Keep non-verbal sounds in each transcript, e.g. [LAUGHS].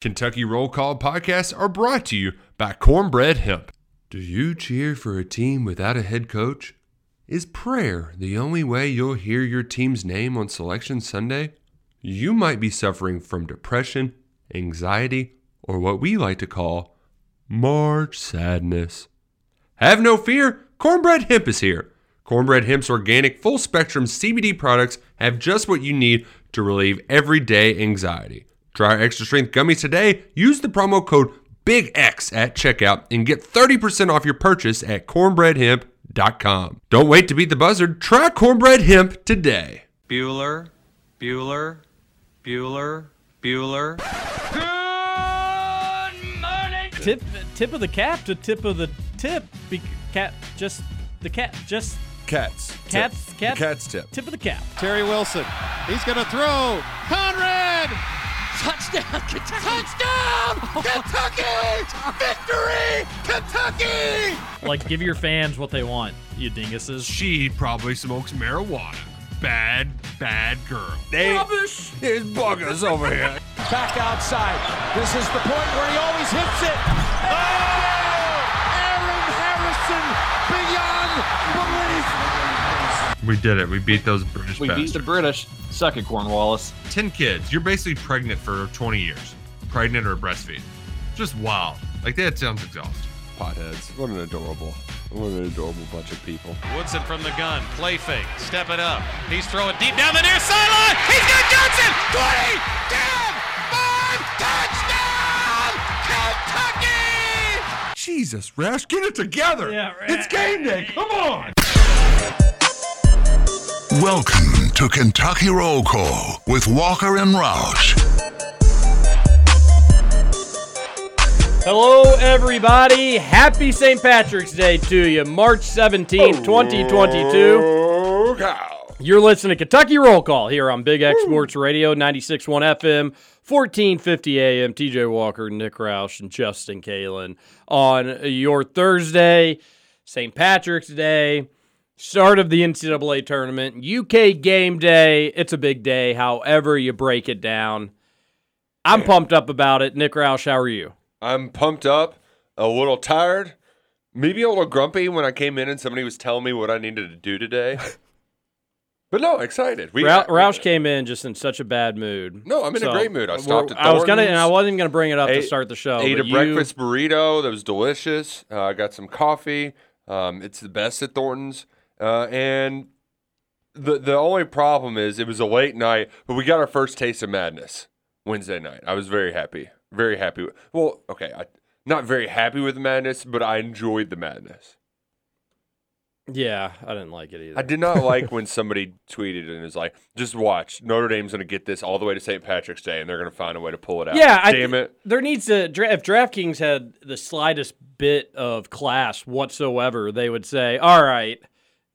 Kentucky Roll Call podcasts are brought to you by Cornbread Hemp. Do you cheer for a team without a head coach? Is prayer the only way you'll hear your team's name on Selection Sunday? You might be suffering from depression, anxiety, or what we like to call March sadness. Have no fear, Cornbread Hemp is here. Cornbread Hemp's organic full spectrum CBD products have just what you need to relieve everyday anxiety. Try our extra strength gummies today. Use the promo code BIGX at checkout and get 30% off your purchase at cornbreadhemp.com. Don't wait to beat the buzzard. Try Cornbread Hemp today. Bueller, Bueller, Bueller, Bueller. Good morning. Tip tip of the cap to tip of the tip. Be, cat just the cat just Cats. cats Tip. cat The cat's tip. tip of the cap. Terry Wilson. He's going to throw. Conrad! Touchdown, Kentucky! Touchdown! Kentucky! Victory! Kentucky! Like give your fans what they want, you dinguses. She probably smokes marijuana. Bad, bad girl. They, Rubbish! There's buggers over here. Back outside. This is the point where he always hits it. Oh! We did it. We beat those British We beat the British. Suck it, Cornwallis. 10 kids. You're basically pregnant for 20 years. Pregnant or breastfeed. Just wild. Like that sounds exhausting. Potheads. What an adorable, what an adorable bunch of people. Woodson from the gun. Play fake. Step it up. He's throwing deep down the near sideline. He's got Johnson. 20, 10, 5, touchdown! Kentucky! Jesus, Rash, get it together. Yeah, It's game day. Come on. Welcome to Kentucky Roll Call with Walker and Roush. Hello everybody. Happy St. Patrick's Day to you. March 17th, 2022. You're listening to Kentucky Roll Call here on Big X Sports Radio 96.1 FM, 1450 AM. TJ Walker, Nick Roush, and Justin Kalen on your Thursday, St. Patrick's Day, start of the NCAA tournament, UK game day. It's a big day, however you break it down. I'm pumped up about it. Nick Roush, how are you? I'm pumped up, a little tired, maybe a little grumpy when I came in and somebody was telling me what I needed to do today. [LAUGHS] but no, excited. We Rou- Roush came in just in such a bad mood. No, I'm in a great mood. I stopped at I was gonna, and I wasn't gonna bring it up to start the show. ate a you- breakfast burrito that was delicious. Uh, I got some coffee. Um, it's the best at Thornton's. Uh, and the the only problem is it was a late night, but we got our first taste of madness Wednesday night. I was very happy. Very happy. With, well, okay, I, not very happy with the madness, but I enjoyed the madness. Yeah, I didn't like it either. I did not [LAUGHS] like when somebody tweeted and was like, "Just watch, Notre Dame's going to get this all the way to St. Patrick's Day, and they're going to find a way to pull it out." Yeah, I- damn it. There needs to if DraftKings had the slightest bit of class whatsoever, they would say, "All right,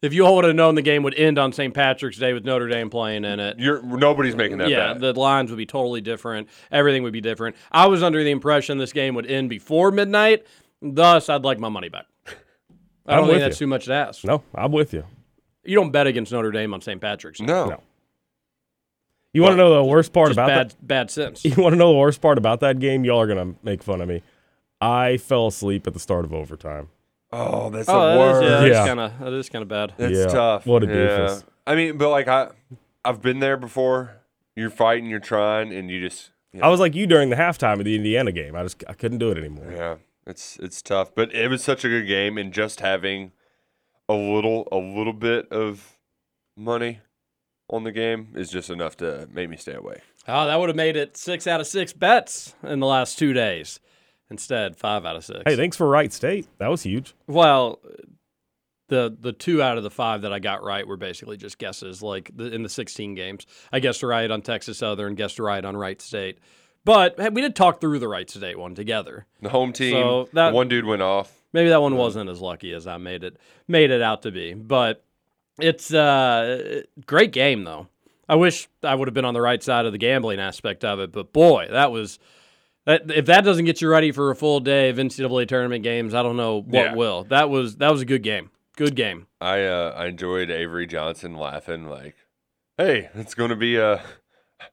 if you all would have known the game would end on St. Patrick's Day with Notre Dame playing in it, You're nobody's making that yeah, bet. the lines would be totally different. Everything would be different. I was under the impression this game would end before midnight. Thus, I'd like my money back. [LAUGHS] I I'm don't think with that's you. too much to ask. No, I'm with you. You don't bet against Notre Dame on St. Patrick's Day. no. No. You want to know the worst part Just about bad, that? bad sense. [LAUGHS] You want to know the worst part about that game? Y'all are gonna make fun of me. I fell asleep at the start of overtime. Oh, that's Oh, the that worst. is, yeah, that's Yeah. kind of that is kind of bad. That's Yeah, tough. what a Yeah. doofus. I mean, but like I, I've been there before. You're fighting, you're trying, and you just. you I was like you during the halftime of the Indiana game. I just I couldn't do it anymore. Yeah, it's it's tough, but it was such a good game, and just having a little a little bit of money on the game is just enough to make me stay away. Oh, that would have made it six out of six bets in the last two days. Instead, five out of six. Hey, thanks for Wright State. That was huge. Well, the the two out of the five that I got right were basically just guesses. Like the, in the 16 games, I guessed right on Texas Southern, guessed right on Wright State. But hey, we did talk through the Wright State one together. The home team, So that- one dude went off. Maybe that one wasn't as lucky as I made it made it out to be. But it's uh great game though. I wish I would have been on the right side of the gambling aspect of it, but boy, that was that if that doesn't get you ready for a full day of NCAA tournament games, I don't know what Yeah. will. That was that was a good game. Good game. I uh, I enjoyed Avery Johnson laughing like, "Hey, it's going to be a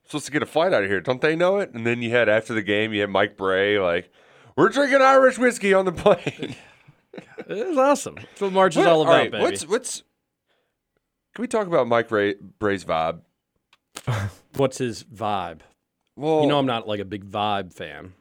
supposed to get a flight out of here. Don't they know it? And then you had after the game, you had Mike Brey like, "We're drinking Irish whiskey on the plane." [LAUGHS] It was awesome. That's what March is all about, right, baby. What's what's? Can we talk about Mike Ray, Brey's vibe? What's his vibe? Well, You know, I'm not like a big vibe fan.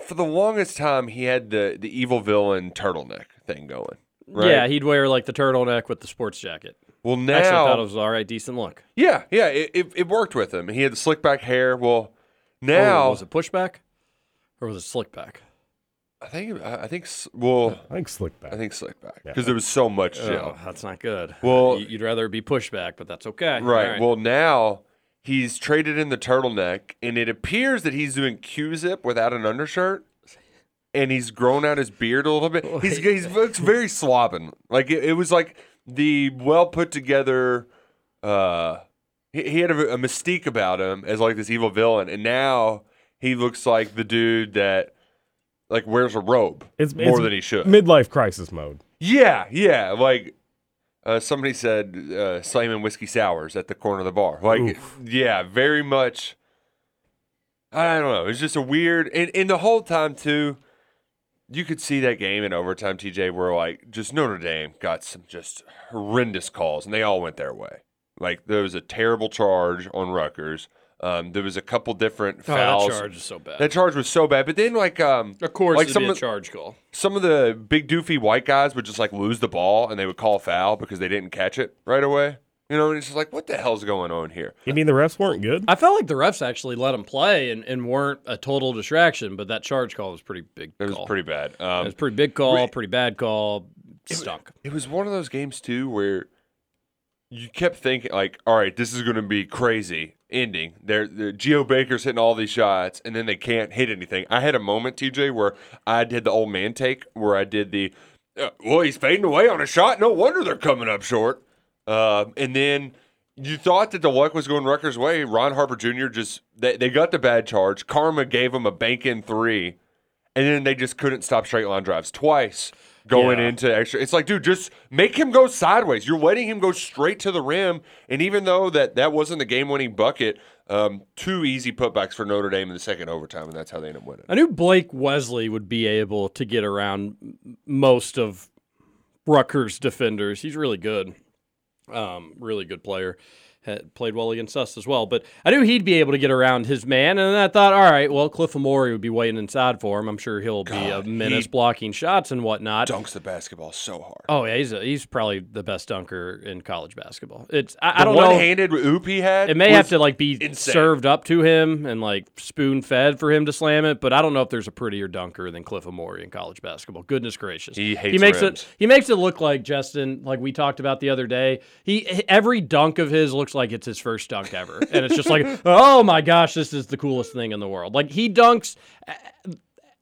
for the longest time, he had the the evil villain turtleneck thing going. Right? Yeah, he'd wear like the turtleneck with the sports jacket. Well, now, Actually, I thought it was all right, decent look. yeah, yeah, it, it, it worked with him. He had the slick back hair. Well, Oh, now was it pushback or was it slick back? I think I I think well, I think slick back. I think slick back Yeah. because there was so much oh, gel. Oh, that's not good. Well- you'd rather it be pushback, but that's okay. Right. All Well, now he's traded in the turtleneck, and it appears that he's doing Q-zip without an undershirt, and he's grown out his beard a little bit. [LAUGHS] He's he's looks very slobbing. Like it, it was like the well put together. Uh, he, he had a, a mystique about him as like this evil villain, and now he looks like the dude that like wears a robe It's more it's than he should. Midlife crisis mode. Yeah, yeah. Like uh, somebody said, uh, slamming whiskey sours at the corner of the bar. Like, yeah, very much. I don't know. It's just a weird, and, and the whole time too, you could see that game in overtime. TJ, where like just Notre Dame got some just horrendous calls, and they all went their way. Like there was a terrible charge on Rutgers. Um, there was a couple different Oh, fouls. that charge is so bad. That charge was so bad, but then like um, of course, like some be a of- charge call. some of the big doofy white guys would just like lose the ball and they would call a foul because they didn't catch it right away. You know, and it's just like, what the hell's going on here? You mean the refs weren't good? I felt like the refs actually let him play and, and weren't a total distraction, but that charge call was pretty big. It was call. pretty bad. It Um, was pretty big call, Re- pretty bad call. Stunk. it was one of those games too where you kept thinking like, all right, this is going to be crazy ending. They're, they're Geo Baker's hitting all these shots and then they can't hit anything. I had a moment, TJ, where I did the old man take, where I did the, uh, well, he's fading away on a shot. No wonder they're coming up short. Uh, and then you thought that the luck was going Rutgers' way. Ron Harper Jr. just they, they got the bad charge. Karma gave him a bank in three, and then they just couldn't stop straight line drives twice going Yeah. into extra. It's like, dude, just make him go sideways. You're letting him go straight to the rim, and even though that that wasn't the game winning bucket, um, two easy putbacks for Notre Dame in the second overtime, and that's how they ended up winning. I knew Blake Wesley would be able to get around most of Rutgers defenders. He's really good, um, really good player. Had played well against us as well, but I knew he'd be able to get around his man, and I thought, all right, well, Cliff Omoruyi would be waiting inside for him. I'm sure he'll be a menace blocking shots and whatnot. Dunks the basketball so hard. Oh yeah, he's a, he's probably the best dunker in college basketball. It's I, I don't know. one-handed oop he had. It may have to like be insane. served up to him and like spoon fed for him to slam it, but I don't know if there's a prettier dunker than Cliff Omoruyi in college basketball. Goodness gracious, He hates he makes rims. it he makes it look like Justin, like we talked about the other day. He every dunk of his looks like it's his first dunk ever, and it's just like, [LAUGHS] oh my gosh, this is the coolest thing in the world. Like he dunks uh,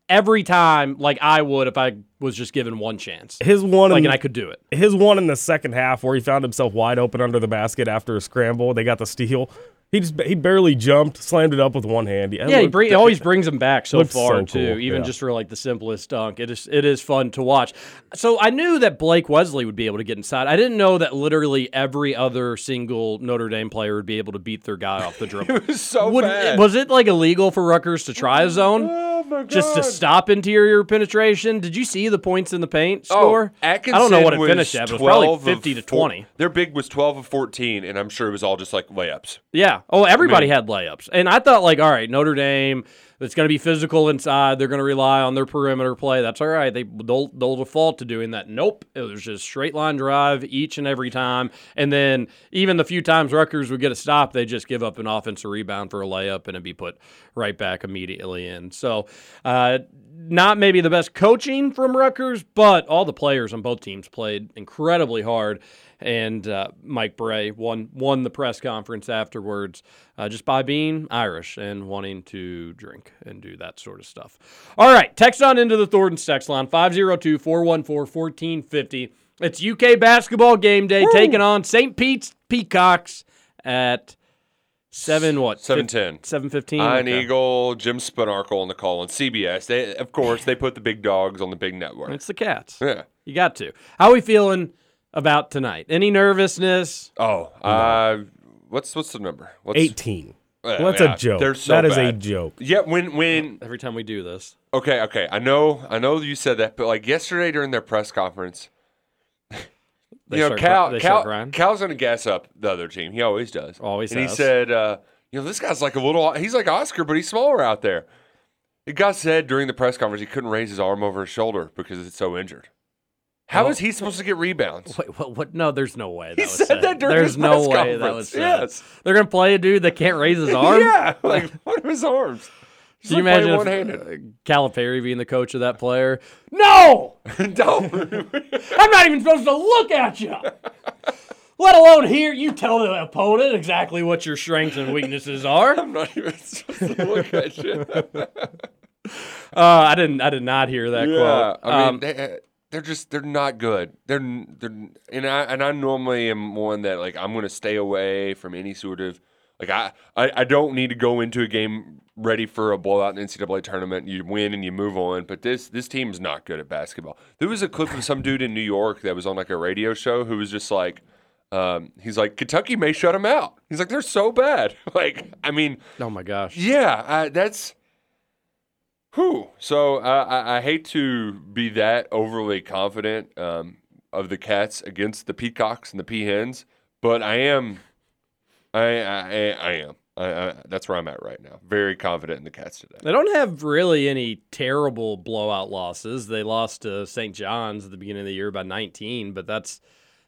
every time, like I would if I was just given one chance, His one, like in, and I could do it. his one in the second half where he found himself wide open under the basket after a scramble. They got the steal. He just he barely jumped, slammed it up with one hand. It Yeah, he, looked- bring, he always brings them back so far so too, cool, even yeah. just for like the simplest dunk. It is it is fun to watch. So I knew that Blake Wesley would be able to get inside. I didn't know that literally every other single Notre Dame player would be able to beat their guy off the [LAUGHS] dribble. It was so Would- bad. was it like illegal for Rutgers to try a zone oh just to stop interior penetration? Did you see the points in the paint oh, score? Oh, Atkinson I don't know what it finished at, but it was probably 12 of fifty to four- twenty. Their big was 12 of 14, and I'm sure it was all just like layups. Yeah. Oh, everybody had layups. And I thought, like, all right, Notre Dame, it's going to be physical inside. They're going to rely on their perimeter play. That's all right. They, they'll, they'll default to doing that. Nope. It was just straight line drive each and every time. And then even the few times Rutgers would get a stop, they just give up an offensive rebound for a layup and it'd be put right back immediately in. So, uh, not maybe the best coaching from Rutgers, but all the players on both teams played incredibly hard. And uh, Mike Brey won won the press conference afterwards uh, just by being Irish and wanting to drink and do that sort of stuff. All right, text on into the Thornton text line 502 414 1450. It's UK basketball game day taking on St. Pete's Peacocks at 7 what? 7:10. 7:15. Ian Okay. Eagle, Jim Spanarkel on the call on CBS. They, of course, they put the big dogs on the big network. It's the Cats. yeah. You got to. How are we feeling about tonight? Any nervousness? Oh, I what's what's the number? What's, 18. Uh, Well, that's yeah, a joke. They're so that is a bad. joke. Yeah, when when Every time we do this, okay, okay, I know, I know you said that, but like yesterday during their press conference, [LAUGHS] They you know, start Cal, cr- they start Cal crying? Cal's gonna gas up the other team. He always does. Always And he said, uh, you know, this guy's like a little. He's like Oscar, but he's smaller out there. The guy said during the press conference he couldn't raise his arm over his shoulder because it's so injured. How Well- is he supposed to get rebounds? Wait, what? What? No, there's no way. That He was said said. that during There's his no press way that conference. was said. Yes. They're gonna play a dude that can't raise his [LAUGHS] arm. Yeah, [LAUGHS] like what are his arms? Can you like imagine one-handed. if, uh, Calipari being the coach of that player? No, [LAUGHS] Don't. I'm not even supposed to look at you. Let alone hear you tell the opponent exactly what your strengths and weaknesses are. I'm not even supposed to look at you. Uh, I didn't. I did not hear that yeah, quote. I mean, Um, they, uh, they're just they're not good. They're they're and I and I normally am one that like I'm going to stay away from any sort of like I, I I don't need to go into a game ready for a blowout in the NCAA tournament. You win and you move on. But this this team's not good at basketball. There was a clip of some dude in New York that was on like a radio show who was just like. Um, he's like Kentucky may shut them out. He's like they're so bad. [LAUGHS] Like I mean, oh my gosh. yeah, I, that's. Whew. So I, I hate to be that overly confident um, of the Cats against the Peacocks and the Peahens, but I am. I I, I am. I, I, that's where I'm at right now. Very confident in the Cats today. They don't have really any terrible blowout losses. They lost to St. John's at the beginning of the year by 19, but that's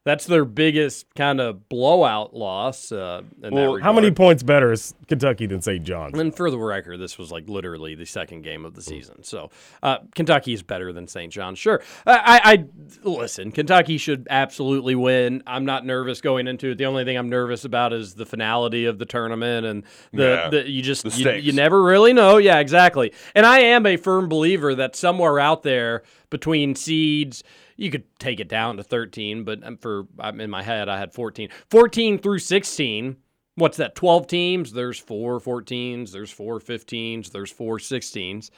that's their biggest kind of blowout loss. Uh, in Well, how many points better is Kentucky than St. John's? And for the record, this was like literally the second game of the season. So uh, Kentucky is better than St. John's. Sure. I, I, I listen. Kentucky should absolutely win. I'm not nervous going into it. The only thing I'm nervous about is the finality of the tournament and the, Yeah, the you just the you, you never really know. Yeah, exactly. And I am a firm believer that somewhere out there between seeds. You could take it down to 13, but um, for I'm in my head, I had 14. 14 through 16 what's that 12 teams? There's four 14s there's four 15s there's four 16s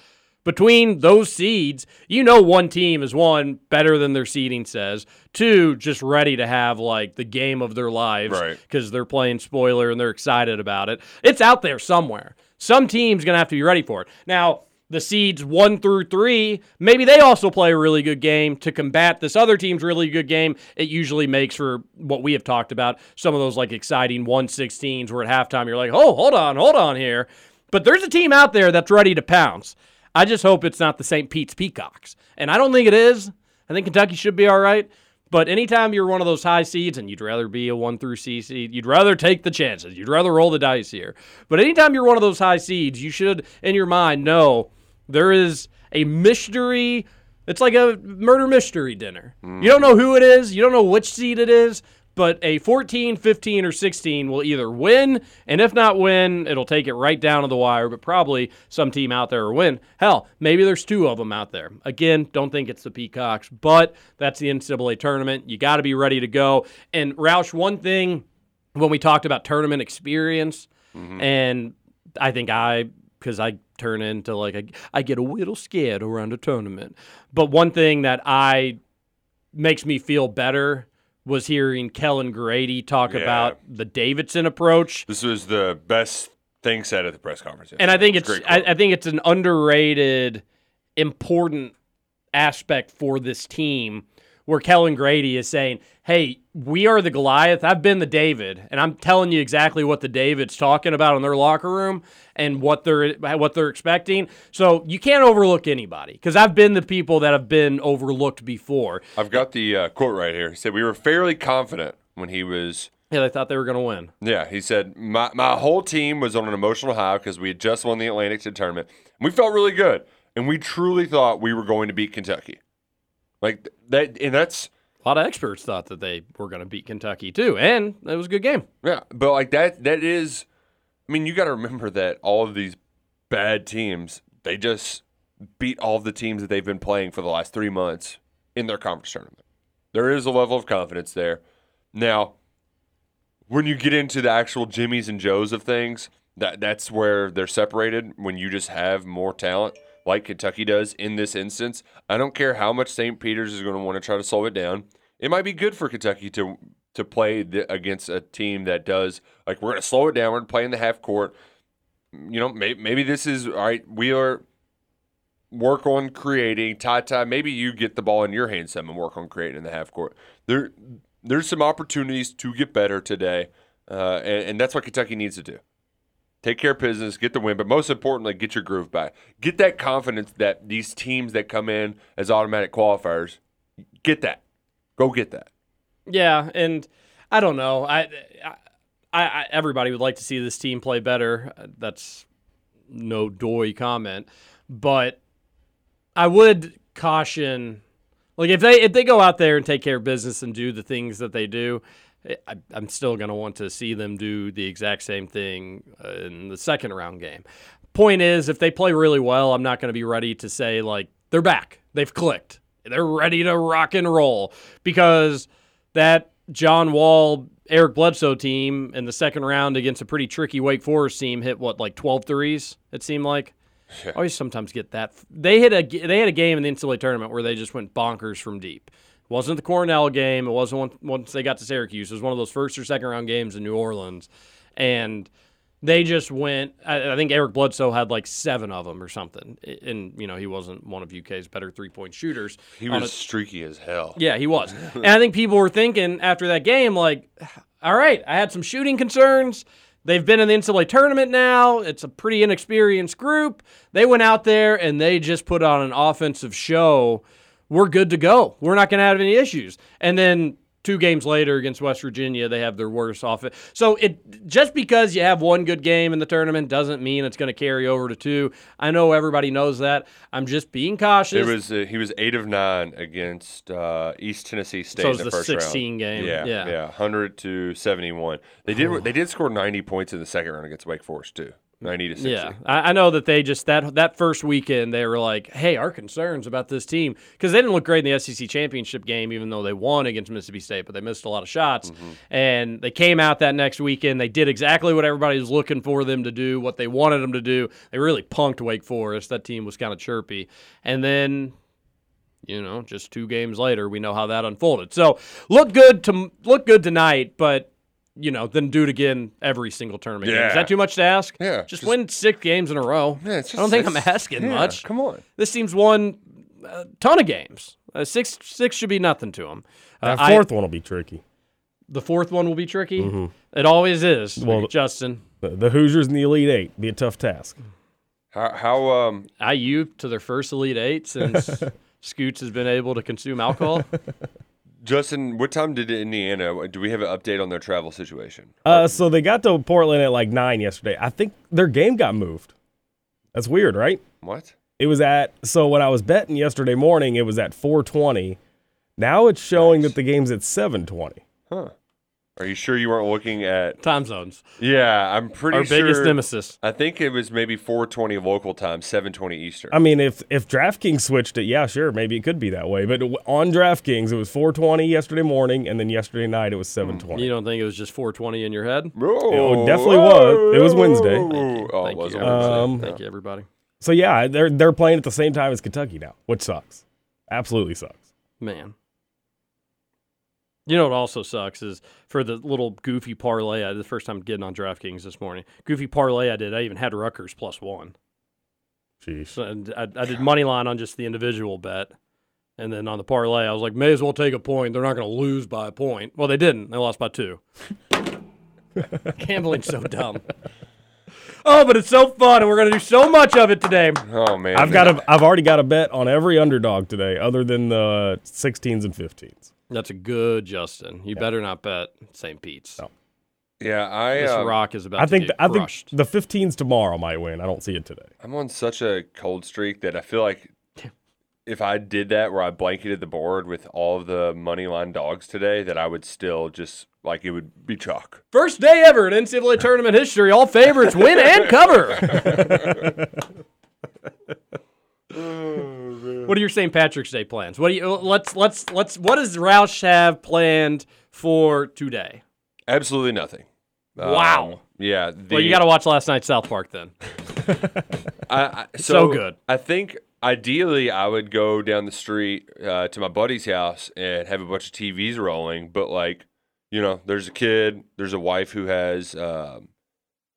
between those seeds you know one team is one better than their seeding says. Two just ready to have like the game of their lives Right. because they're playing spoiler and they're excited about it. It's out there somewhere. Some team's gonna have to be ready for it. Now the seeds one through three, maybe they also play a really good game to combat this other team's really good game. It usually makes for what we have talked about some of those like exciting 116s where at halftime you're like, oh, hold on, hold on here. But there's a team out there that's ready to pounce. I just hope it's not the St. Pete's Peacocks. And I don't think it is. I think Kentucky should be all right. But anytime you're one of those high seeds and you'd rather be a one through C seed, you'd rather take the chances. You'd rather roll the dice here. But anytime you're one of those high seeds, you should, in your mind, know there is a mystery. It's like a murder mystery dinner. You don't know who it is, you don't know which seed it is, but a 14, 15, or 16 will either win, and if not win, it'll take it right down to the wire, but probably some team out there will win. Hell, maybe there's two of them out there. Again, don't think it's the Peacocks, but that's the NCAA tournament. You got to be ready to go. And Roush, one thing when we talked about tournament experience, mm-hmm. and I think I, because I turn into like, a, I get a little scared around a tournament. But one thing that I makes me feel better was hearing Kellan Grady talk Yeah. about the Davidson approach. This was the best thing said at the press conference. And I think it's Great I. I think it's an underrated, important aspect for this team where Kellan Grady is saying, Hey, we are the Goliath. I've been the David, and I'm telling you exactly what the David's talking about in their locker room and what they're what they're expecting. So you can't overlook anybody because I've been the people that have been overlooked before. I've got the uh, quote right here. He said we were fairly confident when he was Yeah, they thought they were going to win. Yeah, he said my my whole team was on an emotional high because we had just won the Atlantic 10 tournament. We felt really good, and we truly thought we were going to beat Kentucky. Like that, and that's A lot of experts thought that they were going to beat Kentucky too, and it was a good game. yeah. But like that, that is. I mean, you got to remember that all of these bad teams, they just beat all of the teams that they've been playing for the last three months in their conference tournament. There is a level of confidence there. Now, when you get into the actual Jimmys and Joes of things, that that's where they're separated. When you just have more talent, like Kentucky does in this instance, I don't care how much St. Peter's is going to want to try to slow it down. It might be good for Kentucky to to play the, against a team that does like we're going to slow it down. We're going to play in the half court. You know, maybe, maybe this is all right. We are work on creating. Ty, maybe you get the ball in your hands some and work on creating in the half court. There, there's some opportunities to get better today, uh, and, and that's what Kentucky needs to do. Take care of business, get the win, but most importantly, get your groove back. Get that confidence that these teams that come in as automatic qualifiers, get that. Go get that. Yeah, and I don't know. I, I, I everybody would like to see this team play better. That's no doy comment, but I would caution, like if they if they go out there and take care of business and do the things that they do, I, am still going to want to see them do the exact same thing uh, in the second round game. Point is, if they play really well, I'm not going to be ready to say like they're back, they've clicked, they're ready to rock and roll because that John Wall Eric Bledsoe team in the second round against a pretty tricky Wake Forest team hit what like 12 threes it seemed like. I always sometimes get that. They hit a they had a game in the NCAA tournament where they just went bonkers from deep. It wasn't the Cornell game. It wasn't once they got to Syracuse. It was one of those first or second round games in New Orleans, and they just went. I, I think Eric Bledsoe had like seven of them or something, and you know he wasn't one of UK's better three point shooters. He was a, streaky as hell. Yeah, he was, [LAUGHS] and I think people were thinking after that game like, all right, I had some shooting concerns. They've been in the NCAA tournament now. It's a pretty inexperienced group. They went out there and they just put on an offensive show. We're good to go. We're not going to have any issues. And then two games later against West Virginia, they have their worst offense. So it just because you have one good game in the tournament doesn't mean it's going to carry over to two. I know everybody knows that. I'm just being cautious. It was uh, he was eight of nine against uh, East Tennessee State so in the, the first 16 round. game. Yeah, yeah, yeah, hundred to seventy one. They did they did score ninety points in the second round against Wake Forest too. 90 to 60. Yeah, I, I know that they just that that first weekend they were like, "Hey, our concerns about this team because they didn't look great in the SEC championship game, even though they won against Mississippi State, but they missed a lot of shots." Mm-hmm. And they came out that next weekend. They did exactly what everybody was looking for them to do, what they wanted them to do. They really punked Wake Forest. That team was kind of chirpy, and then you know, just two games later, we know how that unfolded. So look good to look good tonight, but you know, then do it again every single tournament. game. Is that too much to ask? Yeah, just, just- win six games in a row. Yeah, it's I don't think I'm asking yeah, much. Come on. This team's won a ton of games. Uh, six six should be nothing to them. Uh, That I- fourth one will be tricky. the fourth one will be tricky. It always is. Well, Justin, The, the Hoosiers in the Elite Eight be a tough task. How how um IU to their first Elite Eight since [LAUGHS] Scoots has been able to consume alcohol. [LAUGHS] Justin, what time did Indiana? Do we have an update on their travel situation? Uh, so they got to Portland at like nine yesterday. I think their game got moved. That's weird, right? What? It was at so when I was betting yesterday morning, it was at 4:20. Now it's showing that the game's at 7:20. Huh? Are you sure you weren't looking at? Time zones. Yeah, I'm pretty Our sure. biggest nemesis. I think it was maybe 4:20 local time, 7:20 Eastern. I mean, if if DraftKings switched it, yeah, sure, maybe it could be that way. But on DraftKings, it was 4:20 yesterday morning, and then yesterday night it was 7:20. You don't think it was just 420 in your head? Oh, It definitely was. It was Wednesday. Oh, Thank it was you. Wednesday. Um, Thank you, everybody. So yeah, they're they're playing at the same time as Kentucky now, which sucks. Absolutely sucks. Man. You know what also sucks is for the little goofy parlay I did the first time getting on DraftKings this morning. Goofy parlay I did, I even had Rutgers plus one. Jeez. So and I, I did money line on just the individual bet. And then on the parlay, I was like, may as well take a point. They're not going to lose by a point. Well, they didn't. They lost by two. [LAUGHS] Gambling's so dumb. [LAUGHS] Oh, but it's so fun, and we're going to do so much of it today. Oh man, I've got a I've already got a bet on every underdog today, other than the 16s and 15s. That's a good Justin. You better not bet St. Pete's. No. Yeah, I This um, rock is about I to think get the, I think the 15s tomorrow might win. I don't see it today. I'm on such a cold streak that I feel like if I did that where I blanketed the board with all of the money line dogs today, that I would still just like it would be chalk. First day ever in NCAA tournament history. All favorites win and cover. [LAUGHS] [LAUGHS] what are your St. Patrick's Day plans? What do you let's let's let's what does Roush have planned for today? Absolutely nothing. Wow. Um, yeah. The, well, you got to watch last night's South Park then. [LAUGHS] I, I, so, So good. I think ideally I would go down the street uh, to my buddy's house and have a bunch of TVs rolling, but like you know, there's a kid, there's a wife who has um,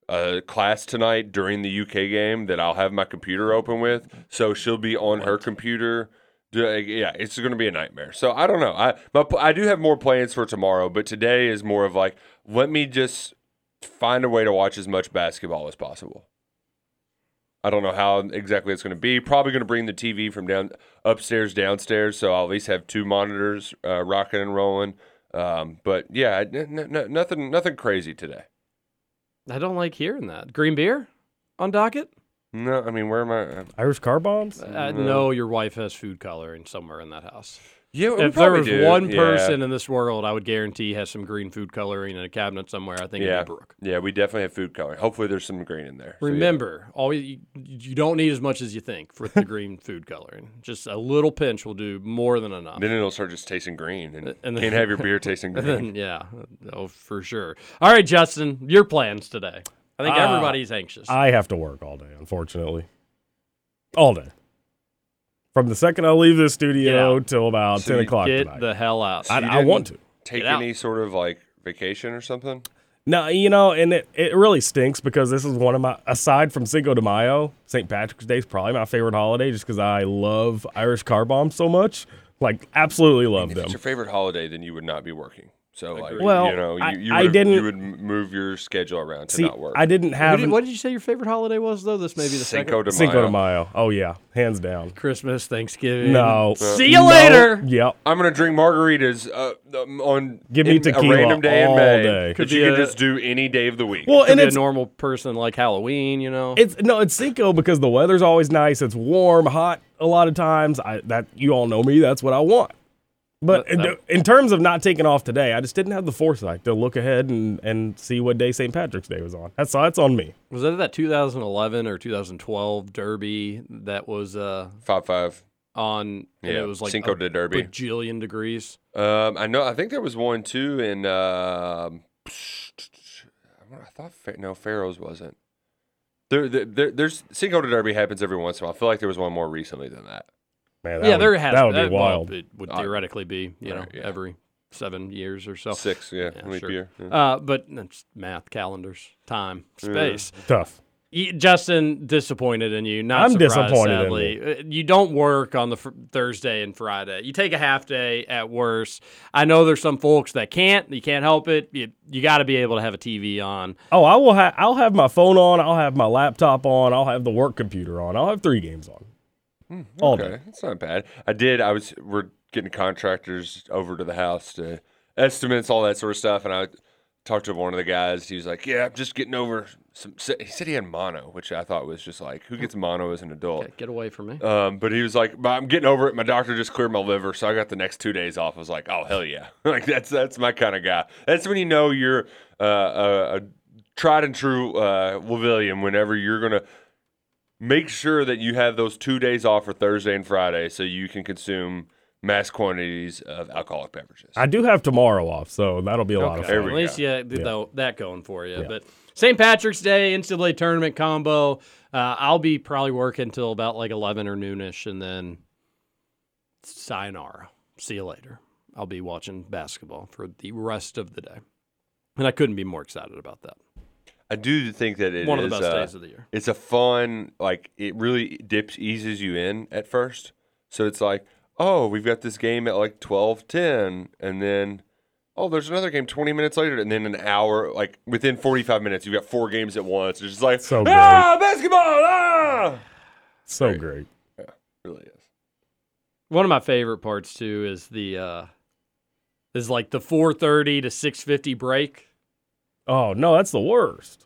a class tonight during the UK game that I'll have my computer open with, so she'll be on her computer. Yeah, it's going to be a nightmare. So I don't know. I my, I do have more plans for tomorrow, but today is more of like let me just find a way to watch as much basketball as possible. I don't know how exactly it's going to be. Probably going to bring the TV from down upstairs downstairs, so I'll at least have two monitors uh, rocking and rolling. Um, but yeah, n- n- n- nothing nothing crazy today. I don't like hearing that. Green beer on docket? No, I mean where am I? Irish car bombs? Uh, no, your wife has food coloring somewhere in that house. Yeah, if there was do. one Yeah. person in this world, I would guarantee has some green food coloring in a cabinet somewhere. I think Yeah, it'd be Brooke. yeah, we definitely have food coloring. Hopefully, there's some green in there. So, yeah. Remember, always you, you don't need as much as you think for the [LAUGHS] green food coloring. Just a little pinch will do more than enough. then it'll start just tasting green, and, And then- can't have your beer [LAUGHS] tasting And green. then, yeah, oh for sure. All right, Justin, your plans today? I think Uh, everybody's anxious. I have to work all day, unfortunately. All day. From the second I leave the studio out. till about So 10 you o'clock Get tonight. the hell out. I, you I want to. Take any sort of like vacation or something? No, you know, and it, it really stinks because this is one of my, aside from Cinco de Mayo, St. Patrick's Day is probably my favorite holiday just because I love Irish car bombs so much. Like, absolutely love If them. it's your favorite holiday, then you would not be working. So like, Well, you know, you, I- you I would didn't- you would move your schedule around to See, not work. I didn't What have did, what did you say your favorite holiday was, though? This may be the Cinco second. de Cinco de Mayo. Mayo. Oh, yeah, hands down. Christmas, Thanksgiving. No. See you No. later. Yep. I'm gonna drink margaritas uh, um, on Give me in tequila a random day all in May day. Could you be can just do any day of the week. Well, Could and be a normal person like Halloween, you know. It's no, it's Cinco because the weather's always nice. It's warm, hot a lot of times. I that you all know me. That's what I want. But in, in terms of not taking off today, I just didn't have the foresight to look ahead and, and see what day St. Patrick's Day was on. That's that's on me. was that that 2011 or 2012 Derby that was uh, Five five. on? And Yeah, it was like Cinco a de Derby. bajillion degrees. Um, I know. I think there was one too in. Um, I thought no Pharaohs wasn't. There, there, there, there's Cinco de Derby happens every once in a while. I feel like there was one more recently than that. Man, that yeah, would, there has. that would that- be well, wild. it would Uh, theoretically be, you know, right, yeah. every seven years or so. Six, yeah, Yeah, leap sure. year. yeah. Uh, but that's math, calendars, time, space. Tough. Justin, disappointed in you. Not I'm surprised, disappointed in sadly. Uh, You don't work on the fr- Thursday and Friday. You take a half day at worst. I know there's some folks that can't. You can't help it. You, you got to be able to have a TV on. Oh, I will. Ha- I'll have my phone on. I'll have my laptop on. I'll have the work computer on. I'll have three games on. All okay, that's not bad. I did. I was. We're getting contractors over to the house to estimates, all that sort of stuff, and I talked to one of the guys. He was like, "Yeah, I'm just getting over some." He said he had mono, which I thought was just like, who gets mono as an adult? Okay, get away from me. Um, but he was like, "But I'm getting over it. My doctor just cleared my liver, so I got the next two days off. I was like, oh hell yeah, [LAUGHS] like that's that's my kind of guy. That's when you know you're uh, a, a tried and true uh, William. Whenever you're gonna make sure that you have those two days off for Thursday and Friday, so you can consume mass quantities of alcoholic beverages. I do have tomorrow off, so that'll be a lot of fun. At least go. you did Yeah. that going for you. Yeah. But St. Patrick's Day NCAA tournament combo. Uh, I'll be probably working until about like 11 or noonish, and then sayonara. See you later. I'll be watching basketball for the rest of the day, and I couldn't be more excited about that. I do think that it One of the best uh, days of the year. It's a fun, like it really dips eases you in at first. So it's like, oh, we've got this game at like twelve ten, and then oh, there's another game twenty minutes later, and then an hour, like within forty five minutes, you've got four games at once. It's just like So ah, basketball, ah, So Great. great. really is. One of my favorite parts too is the uh, is like the 4:30 to 6:50 break. Oh no, that's the worst.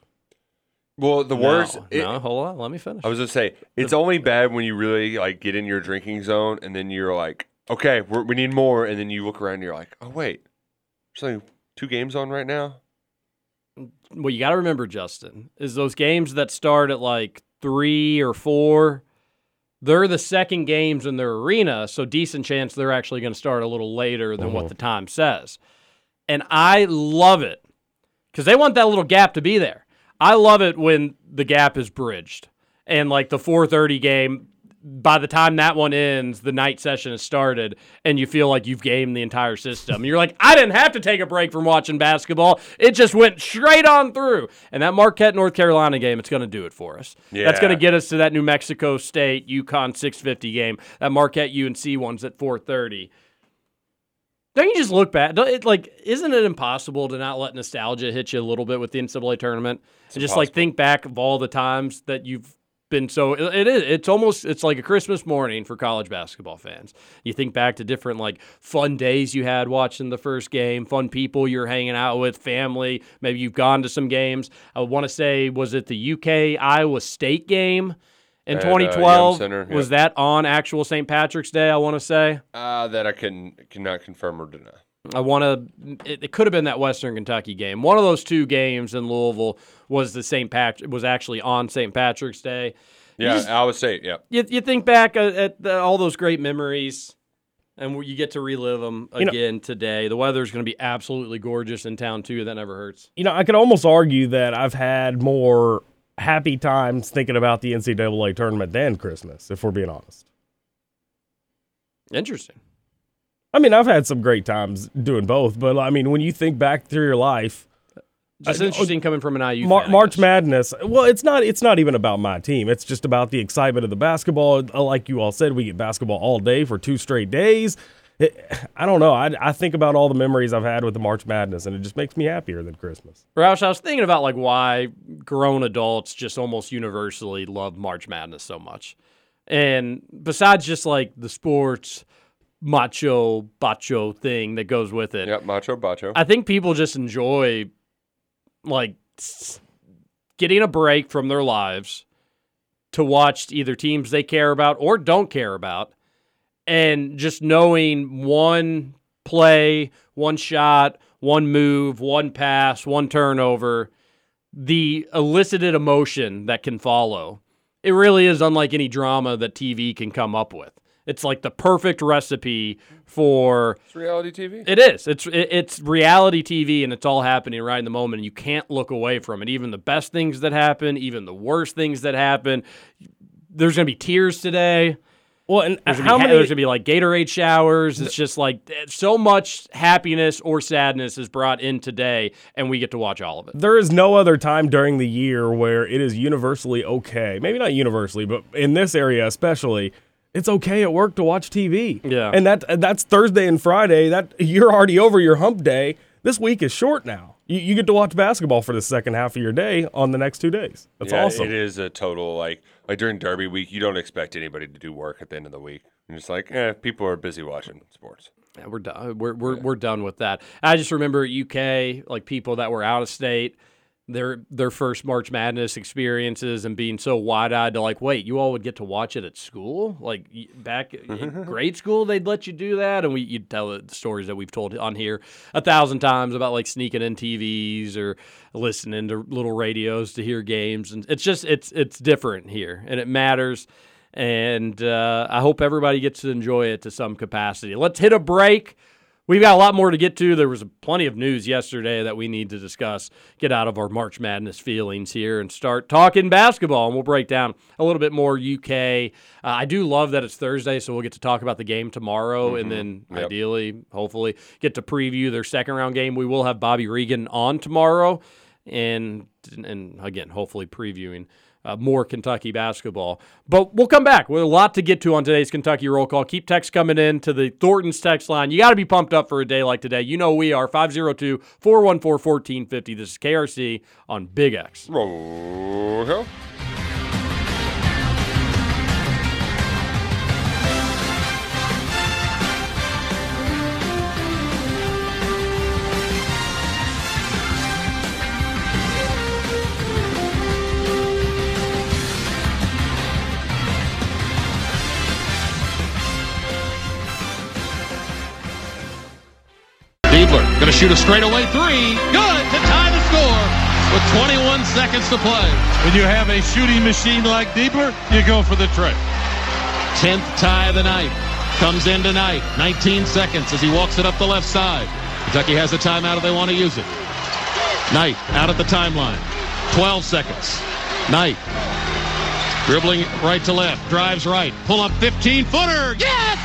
Well, the worst. No, it- no, hold on, let me finish. I was gonna say it's only bad when you really like get in your drinking zone, and then you're like, okay, we're, we need more, and then you look around, and you're like, oh wait, there's only two games on right now. Well, you got to remember, Justin, is those games that start at like three or four. They're the second games in their arena, so decent chance they're actually going to start a little later than what mm-hmm. the time says. And I love it because they want that little gap to be there. I love it when the gap is bridged and like the 4:30 game by the time that one ends, the night session has started, and you feel like you've gamed the entire system. You're like, I didn't have to take a break from watching basketball. It just went straight on through. And that Marquette, North Carolina game, it's going to do it for us. Yeah. That's going to get us to that New Mexico State UConn 650 game. That Marquette UNC one's at 430. Don't you just look back? Don't, it, like, isn't it impossible to not let nostalgia hit you a little bit with the NCAA tournament and just like think back of all the times that you've been so? It, it is. It's almost. It's like a Christmas morning for college basketball fans. You think back to different like fun days you had watching the first game, fun people you're hanging out with, family. Maybe you've gone to some games. I want to say, was it the UK Iowa State game? In At, uh, Yum 2012, Center, was yep. that on actual St. Patrick's Day? I want to say. Uh, that I can cannot confirm or deny. I want to. It, it could have been that Western Kentucky game. One of those two games in Louisville was the St. Pat was actually on St. Patrick's Day. Yeah, just- would say Yeah. You, you think back at, at the, all those great memories, and you get to relive them You know- again today. The weather is going to be absolutely gorgeous in town too. That never hurts. You know, I could almost argue that I've had more happy times thinking about the NCAA tournament than Christmas, if we're being honest. Interesting. I mean, I've had some great times doing both, but I mean, when you think back through your life, Just I- interesting coming from an IU Mar- fan, March. Madness. Well, it's not. It's not even about my team. It's just about the excitement of the basketball. Uh, Like you all said, we get basketball all day for two straight days. It, I don't know. I, I think about all the memories I've had with the March Madness, and it just makes me happier than Christmas. Roush, I was thinking about like why grown adults just almost universally love March Madness so much. And besides just like the sports macho bacho thing that goes with it, Yep. Macho Bacho. I think people just enjoy like getting a break from their lives to watch either teams they care about or don't care about and just knowing one play, one shot, one move, one pass, one turnover, the elicited emotion that can follow. It really is unlike any drama that TV can come up with. It's like the perfect recipe for it's reality TV. it is. It's it, it's reality TV, and it's all happening right in the moment. And you can't look away from it. Even the best things that happen, even the worst things that happen. There's gonna be tears today. Well, and There's gonna, how be, ha- many? there's gonna be like Gatorade showers. It's just like eh, so much happiness or sadness is brought in today, and we get to watch all of it. there is no other time during the year where it is universally okay. Maybe not universally, but in this area especially, it's okay at work to watch TV. Yeah. and that that's Thursday and Friday. That you're already over your hump day. This week is short now. You, you get to watch basketball for the second half of your day on the next two days. That's yeah, awesome. It is a total like like during Derby week, you don't expect anybody to do work at the end of the week. You're just like, eh, people are busy watching sports. Yeah, we're done. We're we're, we're done with that. I just remember UK, like people that were out of state, their their first March Madness experiences and being so wide eyed to like, wait, you all would get to watch it at school, like back in grade school, they'd let you do that, and we you'd tell the stories that we've told on here a thousand times about like sneaking in TVs or listening to little radios to hear games, and it's just it's it's different here, and it matters and uh, I hope everybody gets to enjoy it to some capacity. Let's hit a break. We've got a lot more to get to. There was plenty of news yesterday that we need to discuss. Get out of our March Madness feelings here and start talking basketball, and we'll break down a little bit more UK. Uh, I do love that it's Thursday, so we'll get to talk about the game tomorrow, and then Yep. ideally, hopefully, get to preview their second round game. We will have Bobby Regan on tomorrow, and and again, hopefully, previewing uh, more Kentucky basketball. But we'll come back with a lot to get to on today's Kentucky roll call. Keep text coming in to the Thornton's text line. You got to be pumped up for a day like today. You know we are 502 414 1450. This is KRC on Big X. Roll hill. Going to shoot a straightaway three. Good to tie the score with 21 seconds to play. When you have a shooting machine like Diebler, you go for the trick. 10th tie of the night. Comes in tonight. 19 seconds as he walks it up the left side. Kentucky has a timeout if they want to use it. Knight out at the timeline. 12 seconds. Knight Dribbling right to left, drives right, pull up 15 footer. Yes!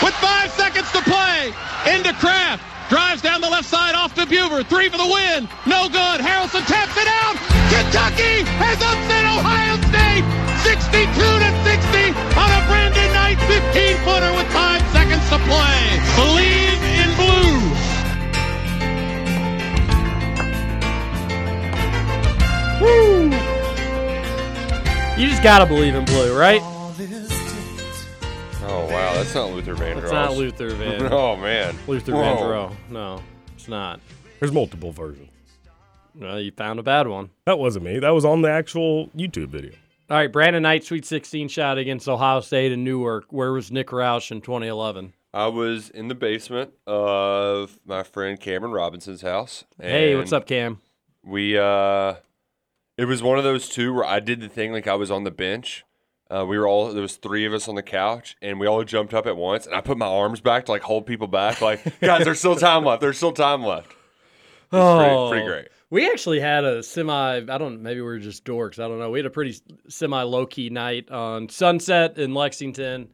With five seconds to play, into Craft. Drives down the left side off to Buford. Three for the win. No good. Harrellson taps it out. Kentucky has upset Ohio State. 62 to 60 on a Brandon Knight 15 footer with five seconds to play. Believe in blue. Woo! You just gotta believe in blue, right? Oh wow, that's not Luther Vandross. It's not Luther [LAUGHS] Van. oh man, Luther Whoa. Vandross. No, it's not. There's multiple versions. Well, you found a bad one. That wasn't me. That was on the actual YouTube video. All right, Brandon Knight, Sweet 16 shot against Ohio State in Newark. Where was Nick Roush in 2011? I was in the basement of my friend Cameron Robinson's house. Hey, what's up, Cam? We uh, it was one of those two where I did the thing like I was on the bench. Uh, we were all there was three of us on the couch, and we all jumped up at once, and I put my arms back to like hold people back, like [LAUGHS] guys, there's still time left. There's still time left. Was pretty, pretty great. We actually had a semi. I don't. Maybe we were just dorks. I don't know. We had a pretty semi low key night on Sunset in Lexington.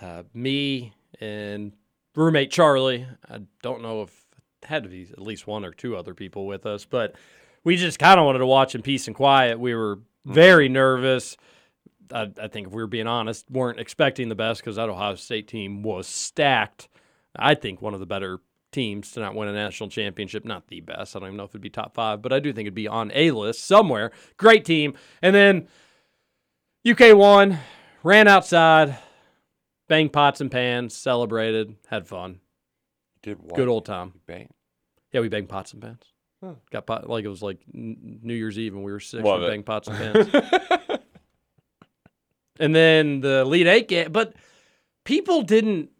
Uh, me and roommate Charlie. I don't know if it had to be at least one or two other people with us, but we just kind of wanted to watch in peace and quiet. We were very nervous. I, I think if we were being honest, weren't expecting the best because that Ohio State team was stacked. I think one of the better teams to not win a national championship. Not the best. I don't even know if it'd be top five, but I do think it'd be on a list somewhere. Great team. And then UK won, ran outside, banged pots and pans, celebrated, had fun. Did what? Good old time. Bang. Yeah, we banged pots and pans. Got pot like it was like New Year's Eve and we were six. Love we banged pots and [LAUGHS] pans. And then the Elite Eight game, but people didn't.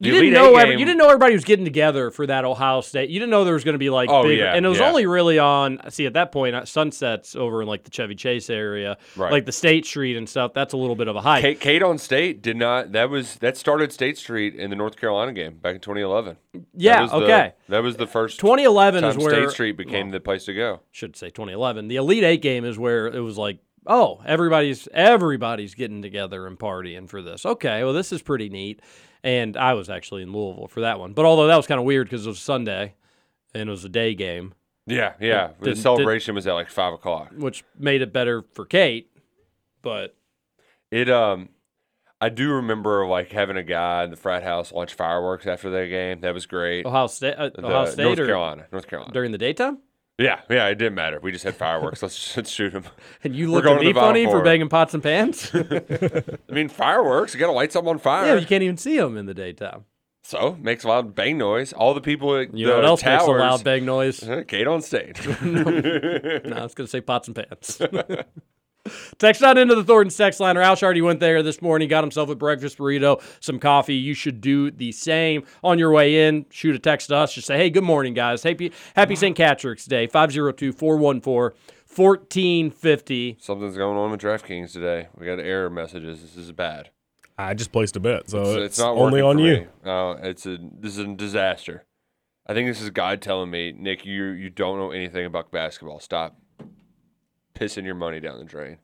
The you didn't know every, you didn't know everybody was getting together for that Ohio State. You didn't know there was going to be like Oh, big, yeah, and it was yeah. only really on. See, at that point, uh, sunsets over in like the Chevy Chase area, Right. like the State Street and stuff. That's a little bit of a hike. Kate, Kate on State did not. That was that started State Street in the North Carolina game back in 2011. Yeah, That was the- okay. that was the first 2011 time is where State Street became well, the place to go. should say 2011. The Elite Eight game is where it was like, oh, everybody's everybody's getting together and partying for this. Okay, well, this is pretty neat. And I was actually in Louisville for that one, but although that was kind of weird because it was Sunday and it was a day game, Yeah, yeah. The celebration was at like five o'clock. which made it better for Kate. But It um, I do remember like having a guy in the frat house launch fireworks after that game. That was great. Ohio State, uh, Ohio State, North or Carolina, North Carolina. during the daytime, yeah, yeah. It didn't matter. We just had fireworks. let's let's shoot them. and you going at me funny for banging pots and pans. [LAUGHS] I mean, fireworks. You got to light something on fire. yeah, you can't even see them in the daytime. So makes a loud bang noise. All the people at You the know what else towers, makes a loud bang noise? [LAUGHS] Kate on stage. [LAUGHS] No, I was going to say pots and pans. Text on into the Thornton's text line. Al already went there this morning, got himself a breakfast burrito, some coffee. You should do the same. On your way in, shoot a text to us. Just say, hey, good morning, guys. Happy, happy St. Patrick's Day. 502 414 1450. Something's going on with DraftKings today. We got error messages. This is bad. I just placed a bet, so It's, it's, it's not only on you. me. No, it's a this is a disaster. I think this is God telling me, Nick, you you don't know anything about basketball. Stop pissing your money down the drain.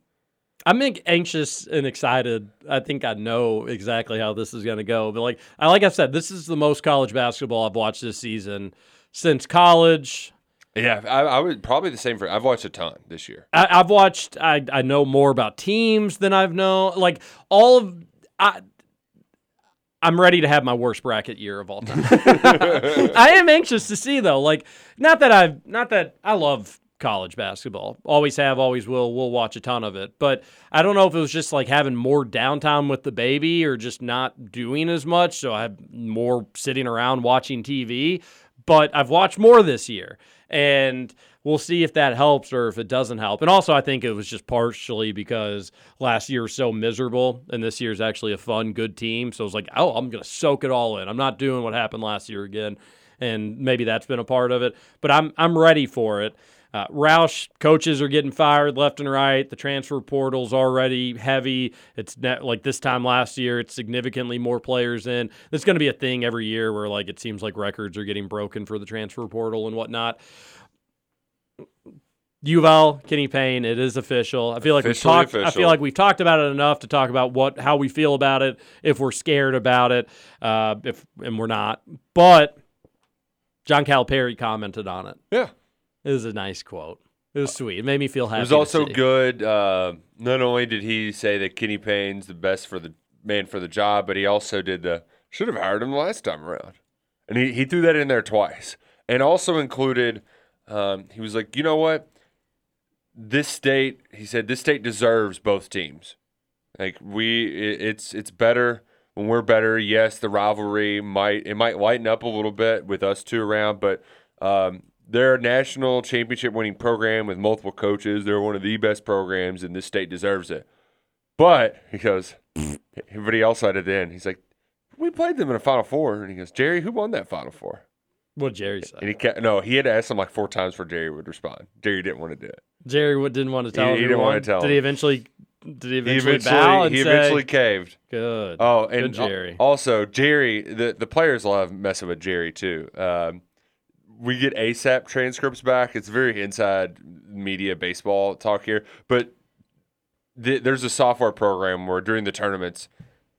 I'm anxious and excited. I think I know exactly how this is going to go. But like, I like I said, this is the most college basketball I've watched this season since college. Yeah, I, I would probably the same for. I've watched a ton this year. I, I've watched. I I know more about teams than I've known. Like all of I. I'm ready to have my worst bracket year of all time. [LAUGHS] I am anxious to see though. Like not that I've not that I love college basketball. Always have, always will. We'll watch a ton of it. But I don't know if it was just like having more downtime with the baby or just not doing as much. So I have more sitting around watching TV. But I've watched more this year. And we'll see if that helps or if it doesn't help. And also, I think it was just partially because last year was so miserable, and this year's actually a fun, good team. So it was like, oh, I'm going to soak it all in. I'm not doing what happened last year again, and maybe that's been a part of it. But I'm I'm ready for it. Uh, Roush coaches are getting fired left and right. The transfer portal's already heavy. It's net, like this time last year, it's significantly more players in. It's going to be a thing every year where like it seems like records are getting broken for the transfer portal and whatnot U of L, Kenny Payne, it is official. I feel like Officially we've talked. I feel like we've talked about it enough to talk about what how we feel about it, if we're scared about it, uh, if and we're not. But John Calipari commented on it. Yeah. It was a nice quote. It was sweet. It made me feel happy. It was also good. Uh, not only did he say that Kenny Payne's the best for the man for the job, but he also did the should have hired him the last time around, and he, he threw that in there twice, and also included. Um, he was like, you know what, this state. He said this state deserves both teams. Like we, it, it's it's better when we're better. Yes, the rivalry might it might lighten up a little bit with us two around, but um, they're a national championship winning program with multiple coaches. They're one of the best programs, and this state deserves it. But he goes, everybody else at the end. He's like, we played them in a Final Four, and he goes, Jerry, who won that Final Four? Well, Jerry said. And he kept, no, he had to ask him like four times before Jerry would respond. Jerry didn't want to do it. Jerry didn't want to tell He- him. he didn't wanna tell Did him. he eventually? Did he He eventually, eventually, bow and he say, eventually caved. "Good"? Oh, and good Jerry. also Jerry, the the players love messing with Jerry too. Um, we get ASAP transcripts back. It's very inside media baseball talk here, but th- there's a software program where during the tournaments,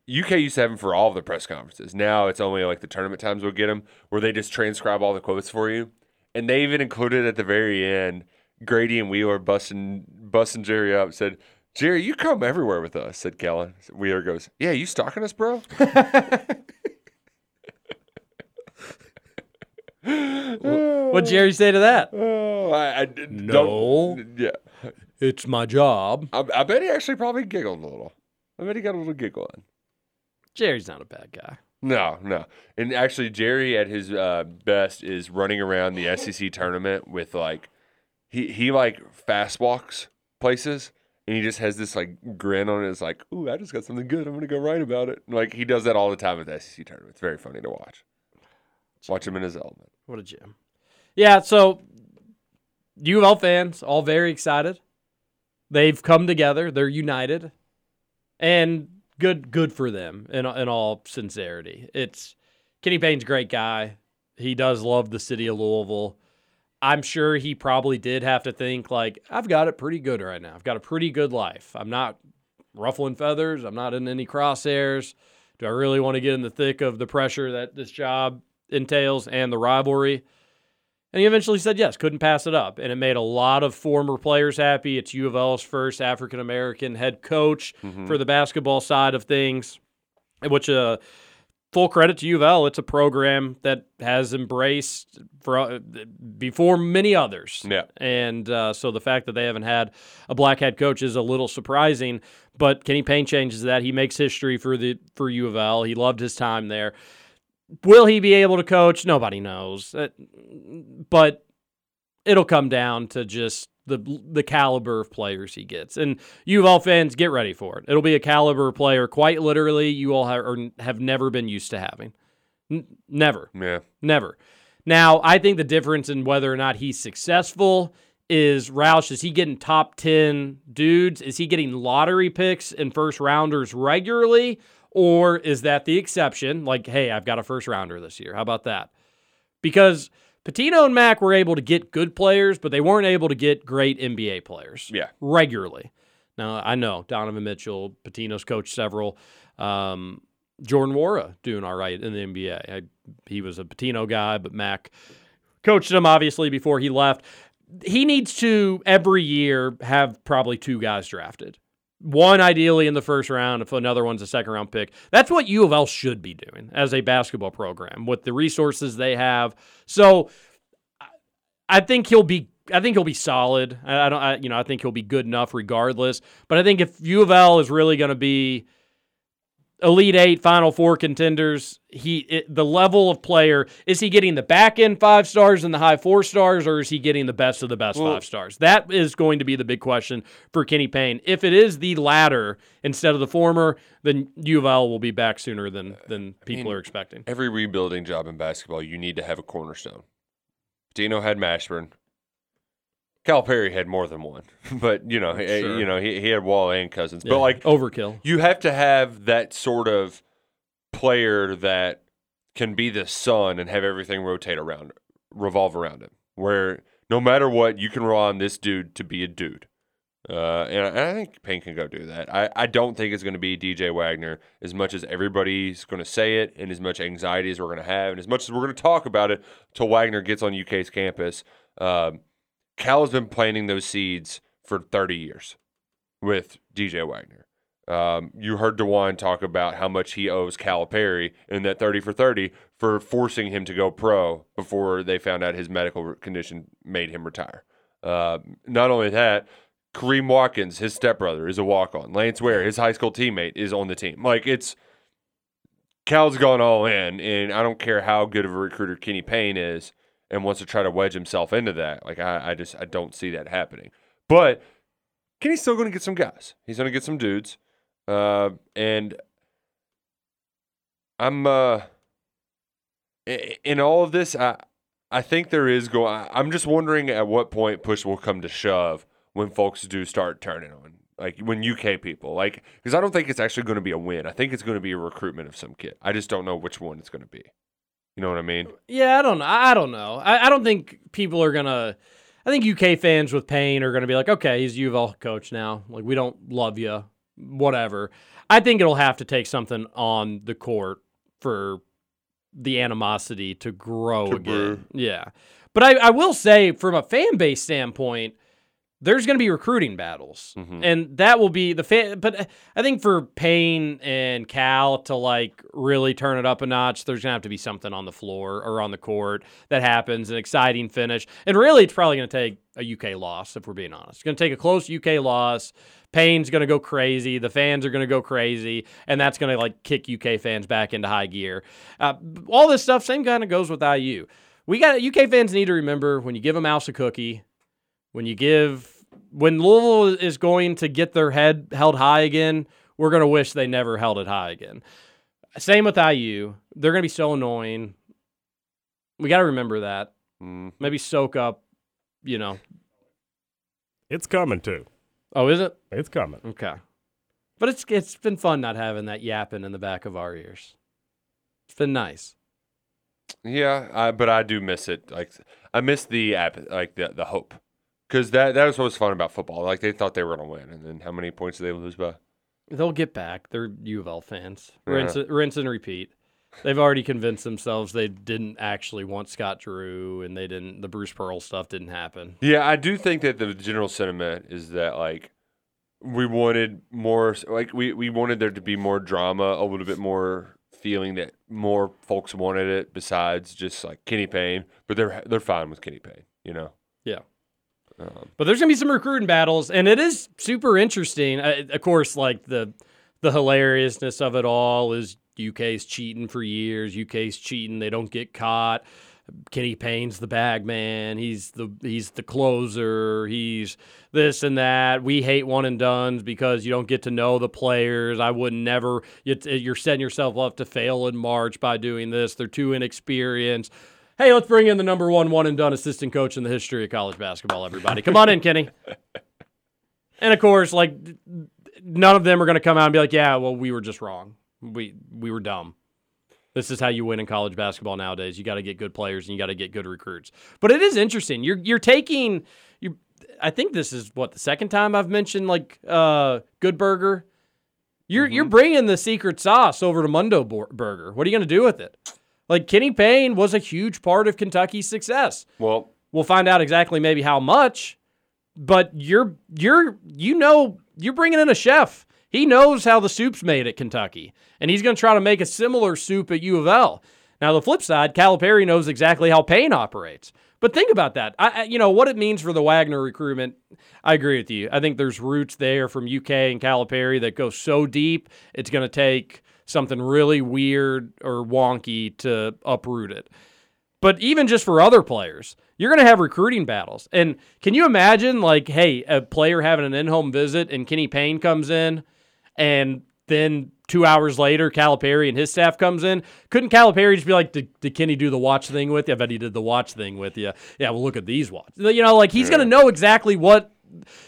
UK used to have them for all of the press conferences. Now it's only like the tournament times we'll get them where they just transcribe all the quotes for you, and they even included at the very end Grady and Wheeler busting busting Jerry up said. Jerry, you come everywhere with us, said Kellan. Wheeler goes, Yeah, you stalking us, bro? [LAUGHS] What'd Jerry say to that? Oh, I, I No. don't- Yeah. It's my job. I, I bet he actually probably giggled a little. I bet he got a little giggle in. Jerry's not a bad guy. No, no. And actually, Jerry at his uh, best is running around the SEC [LAUGHS] tournament with like, he, he like fast walks places and he just has this like grin on his like, ooh, I just got something good. I'm going to go write about it. And, like, he does that all the time at the SEC tournament. It's very funny to watch. Watch him in his element. What a gem. Yeah, so U of L fans all very excited. They've come together. They're united, and good good for them. In in all sincerity, it's Kenny Payne's a great guy. He does love the city of Louisville. I'm sure he probably did have to think like I've got it pretty good right now. I've got a pretty good life. I'm not ruffling feathers. I'm not in any crosshairs. Do I really want to get in the thick of the pressure that this job entails and the rivalry? And he eventually said yes, couldn't pass it up. And it made a lot of former players happy. It's U of L's first African American head coach for the basketball side of things, which uh, full credit to U of L. It's a program that has embraced for uh, before many others. Yeah. And uh, so the fact that they haven't had a black head coach is a little surprising. But Kenny Payne changes that. He makes history for the for U of L. He loved his time there. Will he be able to coach? Nobody knows. Uh, But it'll come down to just the the caliber of players he gets. And U of L fans, get ready for it. It'll be a caliber player, quite literally. You all have, have never been used to having. N- never. Yeah. Never. Now, I think the difference in whether or not he's successful is Roush, is he getting top 10 dudes? Is he getting lottery picks and first rounders regularly? Or is that the exception? Like, hey, I've got a first rounder this year. How about that? Because Pitino and Mack were able to get good players, but they weren't able to get great NBA players Yeah. regularly. Now, I know Donovan Mitchell, Pitino's coached several. Um, Jordan Nwora doing all right in the NBA. I, he was a Patino guy, but Mack coached him obviously before he left. He needs to every year have probably two guys drafted. One ideally in the first round, if another one's a second round pick. That's what U of L should be doing as a basketball program with the resources they have. So I- think he'll be I think he'll be solid. I, I don't I, you know, I think he'll be good enough regardless. But I think if U of L is really going to be Elite Eight, Final Four contenders. He it, the level of player is he getting the back end five stars and the high four stars, or is he getting the best of the best Well- five stars? That is going to be the big question for Kenny Payne. If it is the latter instead of the former, then U of L will be back sooner than than people mean, are expecting. Every rebuilding job in basketball, you need to have a cornerstone. Dino had Mashburn. Calipari had more than one, [LAUGHS] but you know, he, you know, he, he had Wall and Cousins. Yeah, But like, overkill. you have to have that sort of player that can be the sun and have everything rotate around, revolve around him. Where No matter what, you can rely on this dude to be a dude. Uh, and I, I think Payne can go do that. I, I don't think it's going to be DJ Wagner as much as everybody's going to say it and as much anxiety as we're going to have and as much as we're going to talk about it till Wagner gets on UK's campus. Um, Cal has been planting those seeds for 30 years with DJ Wagner. Um, you heard Dajuan talk about how much he owes Calipari in that 30 for 30 for forcing him to go pro before they found out his medical condition made him retire. Uh, not only that, Kareem Watkins, his stepbrother, is a walk on. Lance Ware, his high school teammate, is on the team. Like it's Cal's gone all in, and I don't care how good of a recruiter Kenny Payne is and wants to try to wedge himself into that. Like I, I just I don't see that happening. But Kenny's still going to get some guys. He's going to get some dudes, uh, and I'm uh, in all of this. I I think there is going. I'm just wondering at what point push will come to shove when folks do start turning on, like when UK people, like because I don't think it's actually going to be a win. I think it's going to be a recruitment of some kid. I just don't know which one it's going to be. You know what I mean? Yeah, I don't know. I don't know. I, I don't think people are gonna. I think UK fans with Payne are gonna be like, okay, he's U of L coach now. Like we don't love you, whatever. I think it'll have to take something on the court for the animosity to grow To again. brew. Yeah, but I, I will say, from a fan base standpoint, there's going to be recruiting battles, Mhm. and that will be the fan. But I think for Payne and Cal to like really turn it up a notch, there's going to have to be something on the floor or on the court that happens, an exciting finish, and really, it's probably going to take a UK loss if we're being honest. It's going to take a close UK loss. Payne's going to go crazy. The fans are going to go crazy, and that's going to like kick UK fans back into high gear. Uh, all this stuff, same kind of goes with IU. We got UK fans need to remember when you give a mouse a cookie, when you give when Louisville is going to get their head held high again, we're going to wish they never held it high again. Same with IU. They're going to be so annoying. We got to remember that. Mm. Maybe soak up, you know. It's coming too. Oh, is it? It's coming. Okay. But it's it's been fun not having that yapping in the back of our ears. It's been nice. Yeah, I, but I do miss it. Like I miss the app, like the the hope, because that that was what was fun about football. Like they thought they were going to win, and then how many points did they lose by? They'll get back. They're U of L fans. Rinse, rinse and repeat. They've already convinced themselves they didn't actually want Scott Drew, and they didn't. The Bruce Pearl stuff didn't happen. Yeah, I do think that the general sentiment is that like we wanted more, like we we wanted there to be more drama, a little bit more feeling that more folks wanted it besides just like Kenny Payne, but they're they're fine with Kenny Payne, you know. Yeah. But there's gonna be some recruiting battles, and it is super interesting. Of course, like the the hilariousness of it all is UK's cheating for years. UK's cheating; they don't get caught. Kenny Payne's the bag man. He's the he's the closer. He's this and that. We hate one and duns because you don't get to know the players. I would never. You're setting yourself up to fail in March by doing this. They're too inexperienced. Hey, let's bring in the number one one and done assistant coach in the history of college basketball. Everybody, come on in, [LAUGHS] Kenny. And of course, like none of them are going to come out and be like, "Yeah, well, we were just wrong. We we were dumb." This is how you win in college basketball nowadays. You got to get good players and you got to get good recruits. But it is interesting. You're you're taking you. I think this is what the second time I've mentioned like uh, Good Burger. You're you're bringing the secret sauce over to Mundo Burger. What are you going to do with it? Like Kenny Payne was a huge part of Kentucky's success. well, We'll find out exactly maybe how much, but you're you're you know you're bringing in a chef. He knows how the soup's made at Kentucky, and he's going to try to make a similar soup at U of L. Now the flip side, Calipari knows exactly how Payne operates. But think about that. I, you know what it means for the Wagner recruitment. I agree with you. I think there's roots there from UK and Calipari that go so deep. It's going to take something really weird or wonky to uproot it. But even just for other players, you're going to have recruiting battles. And can you imagine, like, hey, a player having an in home visit and Kenny Payne comes in, and then two hours later, Calipari and his staff comes in? Couldn't Calipari just be like, did, did Kenny do the watch thing with you? I bet he did the watch thing with you. Yeah, well, look at these watch. You know, like, he's going to know exactly what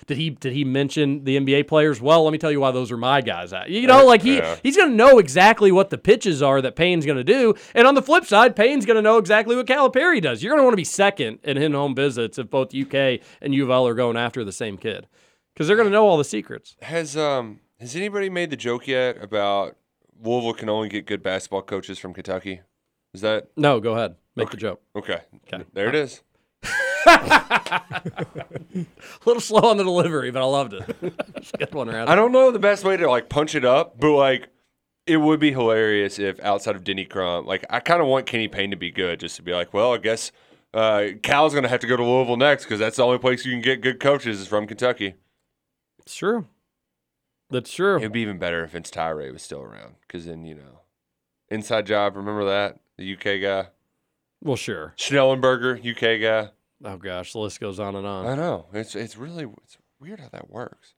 did he did he mention the NBA players? Well, let me tell you why those are my guys. You know, like he Yeah. he's going to know exactly what the pitches are that Payne's going to do, and on the flip side, Payne's going to know exactly what Calipari does. You're going to want to be second in in-home visits if both UK and U of L are going after the same kid, because they're going to know all the secrets. Has um has anybody made the joke yet about Louisville can only get good basketball coaches from Kentucky? Is that No, go ahead, make the joke. okay? Okay. There it is. [LAUGHS] A little slow on the delivery, but I loved it. It's a good one, Rad. I don't know the best way to like punch it up, but like it would be hilarious if outside of Denny Crump, like I kind of want Kenny Payne to be good, just to be like, well, I guess uh, Cal's gonna have to go to Louisville next because that's the only place you can get good coaches is from Kentucky. It's true. That's true. It'd be even better if Vince Tyra was still around, because then you know, inside job. Remember that the UK guy, Well, sure. Schnellenberger, UK guy. Oh gosh, the list goes on and on. I know it's it's really it's weird how that works.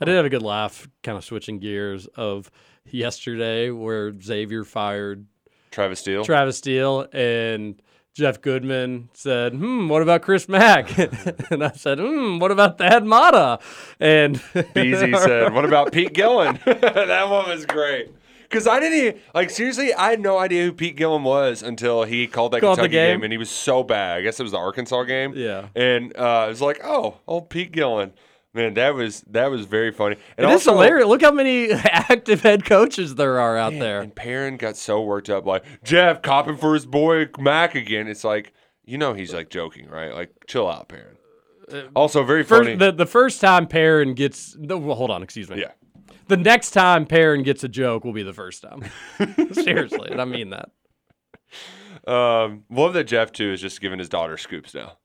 I did have a good laugh, kind of switching gears of yesterday where Xavier fired Travis Steele. Travis Steele and Jeff Goodman said, "Hmm, what about Chris Mack?" [LAUGHS] and I said, "Hmm, what about Thad Matta?" And Beasy [LAUGHS] said, "What about Pete Gillen?" [LAUGHS] that one was great. Because I didn't even, like seriously, I had no idea who Pete Gillen was until he called that Called the Kentucky game? game. and he was so bad. I guess it was the Arkansas game. Yeah. and uh, it was like, oh, old Pete Gillen, man, that was that was very funny. And it is also, hilarious. Look how many [LAUGHS] active head coaches there are out there. And Perrin got so worked up, like Jeff copping for his boy Mack again. It's like, you know, he's like joking, right? Like, chill out, Perrin. Also, very funny. Uh, First, the, the first time Perrin gets, no, well, hold on, excuse me. yeah. The next time Perrin gets a joke will be the first time. [LAUGHS] Seriously, and I mean that. Um, love that Jeff too is just giving his daughter scoops now.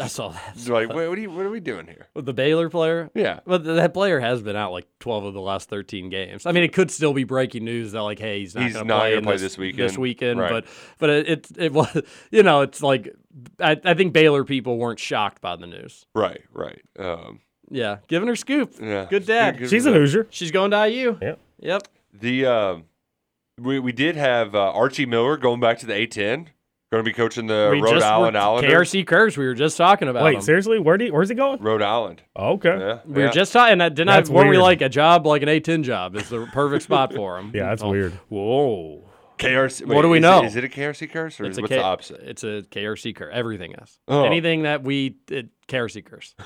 I saw that. Like, wait, what are you, what are we doing here? With the Baylor player? Yeah. But th- that player has been out like 12 of the last 13 games. I mean, it could still be breaking news that like, hey, he's not He's going to not play, gonna in play this, this weekend. This weekend, Right. but but it, it it was you know it's like I, I think Baylor people weren't shocked by the news. Right, right. Um, Yeah, giving her scoop. yeah. Good dad. Good- She's good an for. Hoosier. She's going to IU. Yep. Yep. The um, we we did have uh, Archie Miller going back to the A10. Going to be coaching the We Rhode just Island were, Islanders. KRC Curse. We were just talking about Wait, him. seriously? Where do you, where's he going? Rhode Island. Oh, okay. Yeah, We yeah. were just talking. And Didn't I? That's Weren't we weird. like a job like an A10 job? Is the perfect spot for him. [LAUGHS] Yeah, that's Oh, weird. Whoa. KRC. What do we is know? It, is it a KRC curse or It's is, a what's K- the opposite? It's a KRC curse. Everything is. Oh. Anything that we it, KRC curse. [LAUGHS]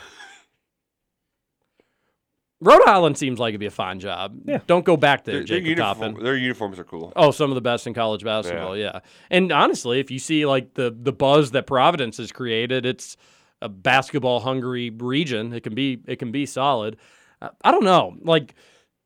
Rhode Island seems like it'd be a fine job. Yeah. Don't go back there, Their, their, uniform, Toppin. their uniforms are cool. Oh, some of the best in college basketball, yeah. And honestly, if you see like the the buzz that Providence has created, it's a basketball hungry region. It can be it can be solid. Uh, I don't know. Like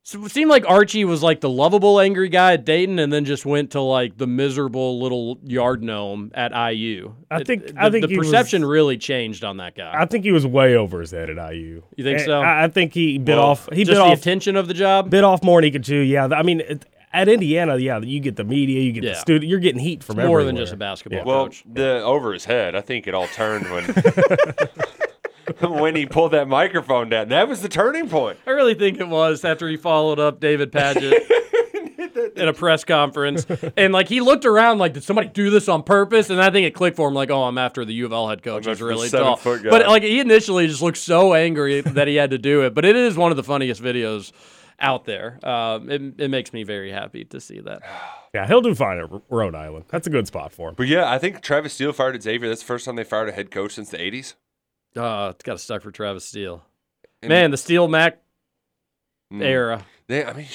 so it seemed like Archie was like the lovable angry guy at Dayton and then just went to like the miserable little yard gnome at IU. I It- think- the, I think the he was- perception really changed on that guy. I think he was way over his head at IU. You think And so? I, I think he bit Well, off. He just bit the off. attention of the job. bit off more than he could chew. Yeah, I mean, it, at Indiana, yeah, you get the media, you get Yeah. the student, you're getting heat from more everywhere. than just a basketball Well, coach. the over his head, I think it all turned when [LAUGHS] [LAUGHS] [LAUGHS] when he pulled that microphone down. That was the turning point. I really think it was after he followed up David Padgett [LAUGHS] in a press conference. And like he looked around like, did somebody do this on purpose? And I think it clicked for him like, oh, I'm after the U of L head coach. I'm He's after the really tall. But like he initially just looked so angry that he had to do it. But it is one of the funniest videos out there. Um, it, it makes me very happy to see that. [SIGHS] Yeah, he'll do fine at R- Rhode Island. That's a good spot for him. But yeah, I think Travis Steele fired at Xavier. That's the first time they fired a head coach since the 80s. Uh, it's got to stuck for Travis Steele. And- Man, the Steel Mac Mm. era. They, I mean,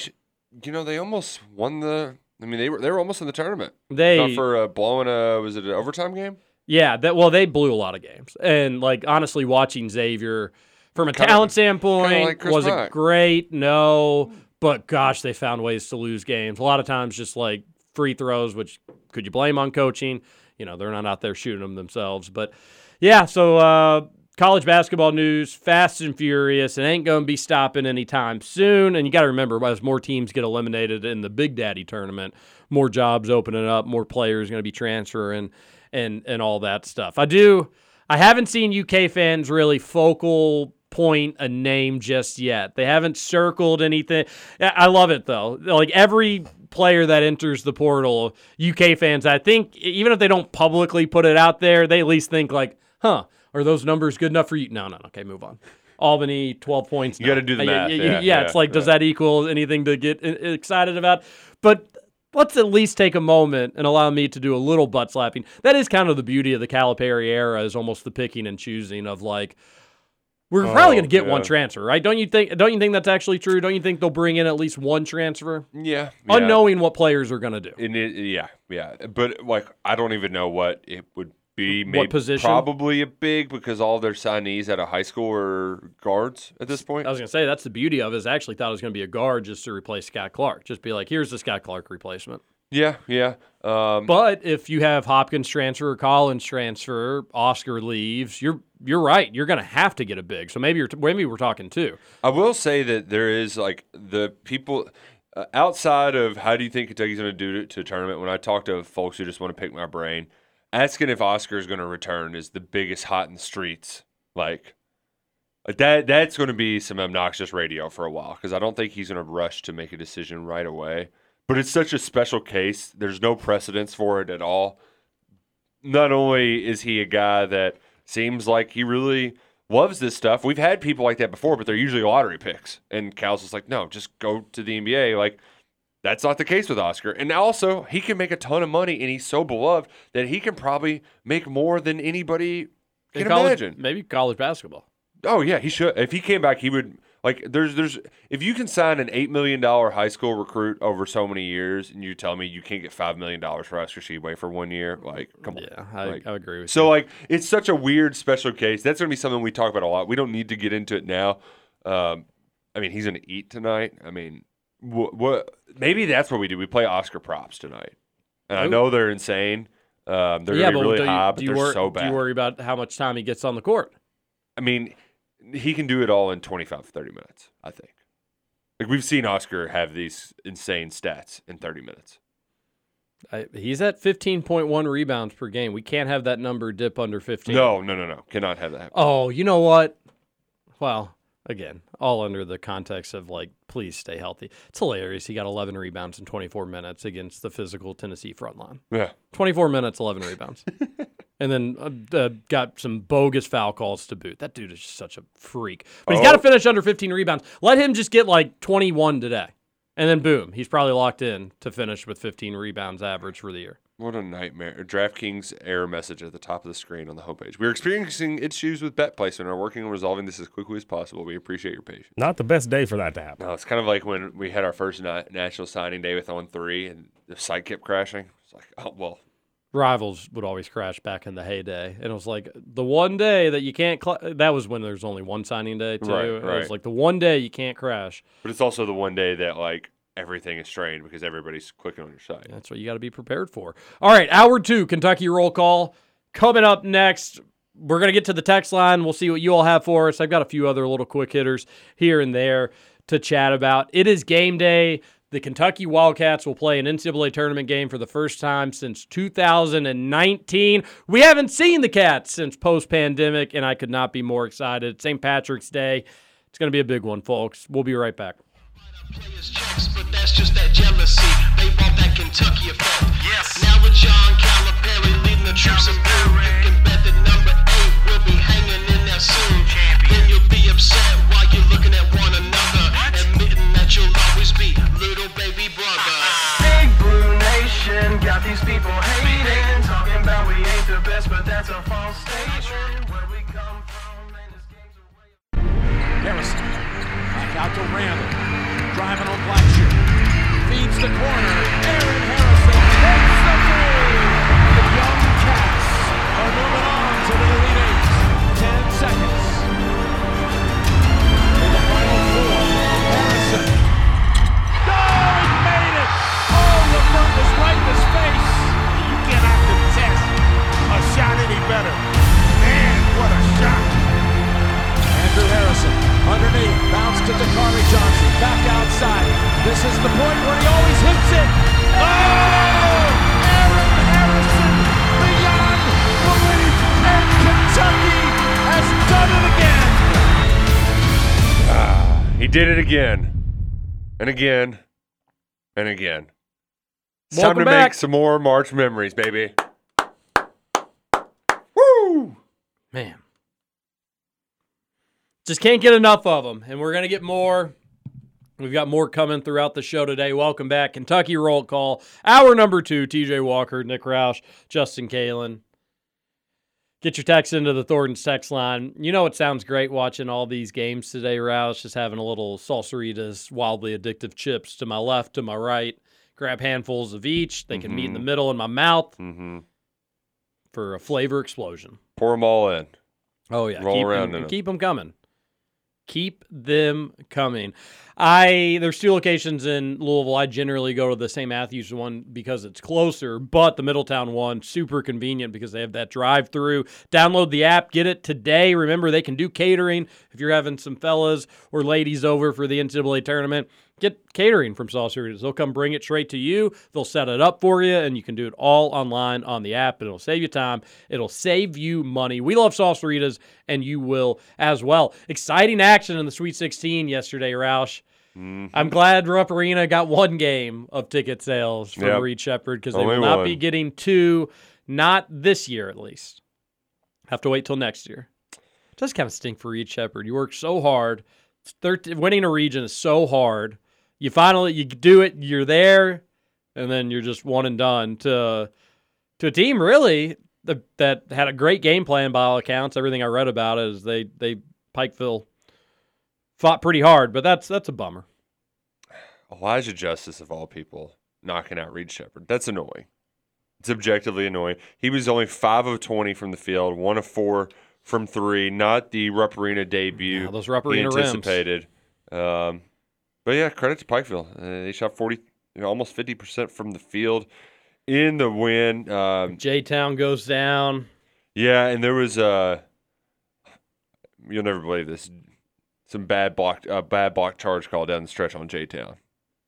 you know, they almost won the. I mean, they were they were almost in the tournament. They Not for uh, blowing a was it an overtime game? Yeah, that well, they blew a lot of games, and like honestly, watching Xavier from a Kinda- talent standpoint like was it great? No, but gosh, they found ways to lose games. A lot of times, just like free throws, which could you blame on coaching? You know, they're not out there shooting them themselves, but yeah. So uh, college basketball news, fast and furious. and ain't going to be stopping anytime soon. And you got to remember, as more teams get eliminated in the Big Daddy tournament, more jobs opening up, more players going to be transferring, and and all that stuff. I do. I haven't seen UK fans really focal point a name just yet. They haven't circled anything. I love it though. Like every player that enters the portal, UK fans, I think even if they don't publicly put it out there, they at least think like, "Huh, Are those numbers good enough for you? No, no, no. Okay, move on. Albany, 12 points. You gotta do the yeah, math. Yeah, Yeah, yeah, it's yeah, like, does that equal anything to get excited about? But let's at least take a moment and allow me to do a little butt slapping. That is kind of the beauty of the Calipari era, is almost the picking and choosing of like, we're probably Oh, going to get one transfer, right? Don't you think? Don't you think that's actually true? Don't you think they'll bring in at least one transfer, Yeah. yeah. unknowing what players are going to do? It, yeah, yeah. But like, I don't even know what it would be. Maybe, position? Probably a big because all their signees at a high school are guards at this point. I was going to say that's the beauty of it. Is I actually thought it was going to be a guard just to replace Scott Clark. Just be like, here's the Scott Clark replacement. Yeah, yeah. Um, But if you have Hopkins transfer, Collins transfer, Oscar leaves, you're you're right. You're going to have to get a big. So maybe you're maybe we're talking two. I will say that there is like the people uh, outside of how do you think Kentucky's going to do to, to tournament. When I talk to folks who just want to pick my brain, asking if Oscar is going to return is the biggest hot in the streets. Like like that, that's going to be some obnoxious radio for a while because I don't think he's going to rush to make a decision right away. But it's such a special case. There's no precedence for it at all. Not only is he a guy that seems like he really loves this stuff. We've had people like that before, but they're usually lottery picks. And Cal's just like, no, just go to the NBA. Like, that's not the case with Oscar. And also, he can make a ton of money, and he's so beloved that he can probably make more than anybody In can college, imagine. Maybe college basketball. Oh yeah, he should. If he came back, he would like. There's there's if you can sign an eight million dollar high school recruit over so many years, and you tell me you can't get five million dollars for Oscar Tshiebwe for one year, like come on. Yeah, I, Like, I agree with so you. like it's such a weird special case. That's gonna be something we talk about a lot. We don't need to get into it now. Um, I mean, he's gonna eat tonight. I mean, what? what maybe that's what we do. We play Oscar props tonight, and I know they're insane. Um, they're yeah, gonna but really do high, do but they're wor- so Do bad. you worry about how much time he gets on the court? I mean, he can do it all in 25, 30 minutes, I think. Like we've seen Oscar have these insane stats in 30 minutes. I, he's at 15.1 rebounds per game. We can't have that number dip under 15. No, no, no, no. Cannot have that happen. Oh, you know what? Well, again, all under the context of like, please stay healthy. It's hilarious. He got 11 rebounds in 24 minutes against the physical Tennessee front line. Yeah. 24 minutes, 11 rebounds. [LAUGHS] and then uh, uh, got some bogus foul calls to boot. That dude is just such a freak. But he's got to Oh. finish under 15 rebounds. Let him just get like 21 today. And then boom, he's probably locked in to finish with 15 rebounds average for the year. What a nightmare. DraftKings error message at the top of the screen on the homepage. We're experiencing issues with bet placement and are working on resolving this as quickly as possible. We appreciate your patience. Not the best day for that to happen. No, it's kind of like when we had our first na- national signing day with on three and the site kept crashing. It's like, oh, well, Rivals would always crash back in the heyday. And it was like the one day that you can't, cl- that was when there's only one signing day, too. Right, It was like the one day you can't crash. but it's also the one day that like everything is strained because everybody's clicking on your site. That's what you got to be prepared for. All right, hour two, Kentucky roll call. Coming up next, we're going to get to the text line. We'll see what you all have for us. I've got a few other little quick hitters here and there to chat about. It is game day. The Kentucky Wildcats will play an NCAA tournament game for the first time since 2019. We haven't seen the Cats since post pandemic, and I could not be more excited. St. Patrick's Day. It's going to be a big one, folks. We'll be right back. Players checks, but that's just that jealousy. They want that Kentucky effect. Yes. Now with John Calipari leading the troops in blue, you can bet that number eight will be hanging in there soon. Then you'll be upset while you're looking at one another, admitting that you'll always be little baby brother. [LAUGHS] Big Blue Nation got these people hating, talking about we ain't the best, but that's a false statement. Where we come from, man, this game's a way. Harrison. Back out to Randle. Driving on Blackshear. Feeds the corner. Aaron Harrison hits the three. The young Cats are moving on to the Elite Eight. Ten seconds. In the final four. Harrison. Oh, he made it. Oh, Levert was right in his face. You cannot contest a shot any better. Man, what a shot. Andrew Harrison underneath, bounce to Dakari Johnson, back outside. This is the point where he always hits it. Oh! Aaron Harrison beyond belief, and Kentucky has done it again. Ah, he did it again, and again, and again. It's Welcome time to back. make some more March memories, baby. Woo! Man, Just can't get enough of them, and we're gonna get more. We've got more coming throughout the show today. Welcome back, Kentucky Roll Call, hour number two. T.J. Walker, Nick Roush, Justin Kalen. Get your text into the Thornton's text line. You know it sounds great watching all these games today, Roush. Just having a little salsaritas, wildly addictive chips to my left, to my right. Grab handfuls of each. They can meet in the middle in my mouth Mm-hmm. for a flavor explosion. Pour them all in. Oh yeah, Roll keep around them, keep them coming. Keep them coming. I there's two locations in Louisville. I generally go to the St. Matthews one because it's closer, but the Middletown one super convenient because they have that drive-through. Download the app, get it today. Remember they can do catering if you're having some fellas or ladies over for the NCAA tournament. Get catering from Salsaritas. They'll come bring it straight to you. They'll set it up for you, and you can do it all online on the app. It'll save you time. It'll save you money. We love Salsaritas, and you will as well. Exciting action in the Sweet 16 yesterday, Roush. Mm-hmm. I'm glad Rupp Arena got one game of ticket sales from Yep. Reed Sheppard because they Only will not be getting two, not this year at least. Have to wait till next year. It does kind of stink for Reed Sheppard. You work so hard. It's 13, winning a region is so hard. You finally you do it. You're there, and then you're just one and done to to a team really that, that had a great game plan by all accounts. Everything I read about it is they they Pikeville fought pretty hard, but that's that's a bummer. Elijah Justice of all people knocking out Reed Sheppard. That's annoying. It's objectively annoying. He was only five of twenty from the field, one of four from three. Not the Rupp Arena debut. Yeah, those Rupp Arena rims. anticipated. Um, but yeah, credit to Pikeville. Uh, they shot forty, you know, almost fifty percent from the field in the win. Um, J Town goes down. yeah, and there was uh you'll never believe this. Some bad block, uh, bad block charge call down the stretch on J Town.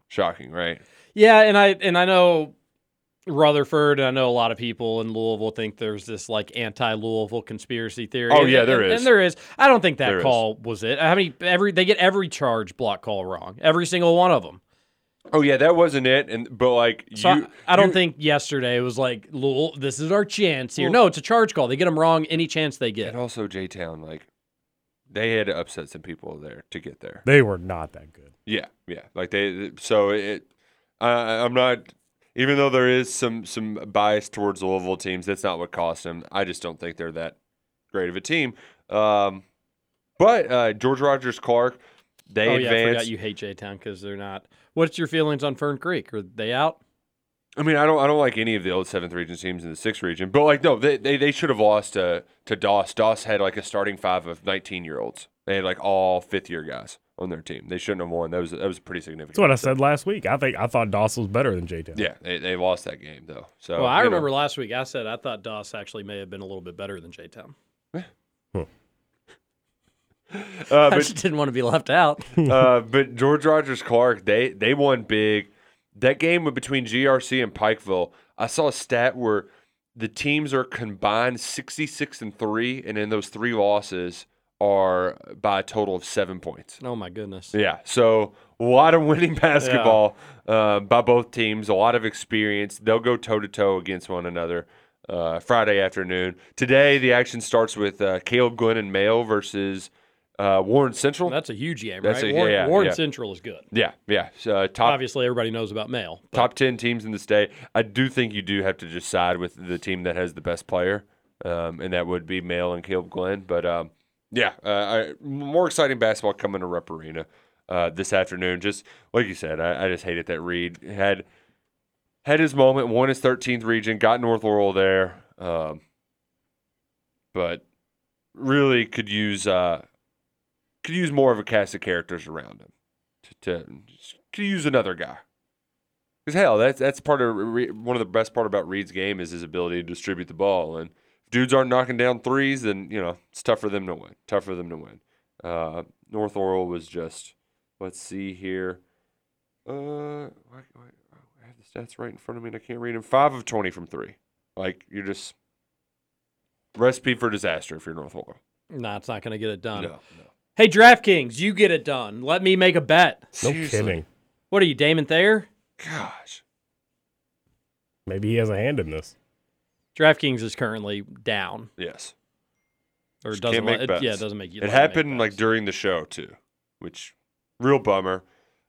Shocking, right? Yeah, and I and I know Rutherford. And I know a lot of people in Louisville think there's this like anti-Louisville conspiracy theory. Oh, yeah, there and, is. and there is. I don't think that There is. call was it. I mean, every they get every charge block call wrong, every single one of them. Oh yeah, that wasn't it. And but like So you, I, I don't you- think yesterday was like Louisville. This is our chance here. Well- no, it's a charge call. They get them wrong any chance they get. And also J Town, like they had to upset some people there to get there. They were not that good. Yeah, yeah. Like they, so it. I I'm not. Even though there is some some bias towards Louisville teams, that's not what cost them. I just don't think they're that great of a team. Um, but uh, George Rogers Clark, they oh yeah, I advanced. forgot you hate J Town because they're not. What's your feelings on Fern Creek? Are they out? I mean, I don't, I don't like any of the old seventh region teams in the sixth region, but like, no, they, they, they should have lost to to Doss. Doss had like a starting five of nineteen year olds. They had like all fifth year guys on their team. They shouldn't have won. That was that was pretty significant. That's what I said last week. I think I thought Doss was better than J Town. Yeah, they, they lost that game though. So well, I you know. remember last week I said I thought Doss actually may have been a little bit better than J Town. [LAUGHS] Uh, [LAUGHS] I just didn't want to be left out. [LAUGHS] uh, but George Rogers Clark, they they won big. That game between GRC and Pikeville, I saw a stat where the teams are combined sixty six and three, and in those three losses are by a total of seven points. Oh my goodness. Yeah, so a lot of winning [LAUGHS] basketball uh, by both teams, a lot of experience. They'll go toe to toe against one another uh, Friday afternoon. Today, the action starts with uh, Caleb Glenn and Mayo versus uh, Warren Central. That's a huge game, right? a- Warren, yeah, Warren yeah. Central is good. yeah, yeah. So, uh, top Obviously, everybody knows about Mail. but- top 10 teams in the state. I do think you do have to just side with the team that has the best player, um, and that would be Mail and Caleb Glenn. But um, yeah, uh, I, more exciting basketball coming to Rupp Arena uh, this afternoon. Just like you said, I, I just hated that Reed had had his moment, won his 13th region, got North Laurel there, um, but really could use uh, could use more of a cast of characters around him to, to could use another guy. Because hell, that's that's part of one of the best part about Reed's game is his ability to distribute the ball. And dudes aren't knocking down threes, then you know it's tough for them to win. Tough for them to win. Uh, North Laurel was just. Let's see here. Uh, why, why, I have the stats right in front of me and I can't read them. Five of twenty from three. Like you're just recipe for disaster if you're North Laurel. Nah, it's not going to get it done. No, no. Hey, DraftKings, you get it done. Let me make a bet. No Seriously. kidding. What are you, Damon Thayer? Gosh. Maybe he has a hand in this. DraftKings is currently down. Yes. Or Just doesn't let- it- yeah, it doesn't make you It happened like during the show too, which real bummer.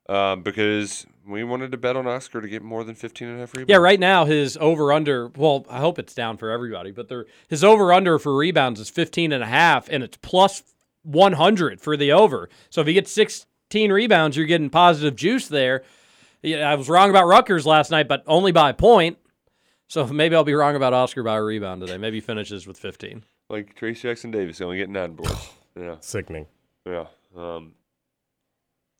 Um, because we wanted to bet on Oscar to get more than 15 and a half rebounds. Yeah, right now his over under, well, I hope it's down for everybody, but his over under for rebounds is 15 and a half and it's plus 100 for the over. So if he gets 16 rebounds, you're getting positive juice there. Yeah, I was wrong about Rutgers last night, but only by a point. So [LAUGHS] maybe I'll be wrong about Oscar by a rebound today. Maybe he finishes with 15. Like Trayce Jackson Davis only getting nine boards. [SIGHS] yeah. Sickening. Yeah. Um,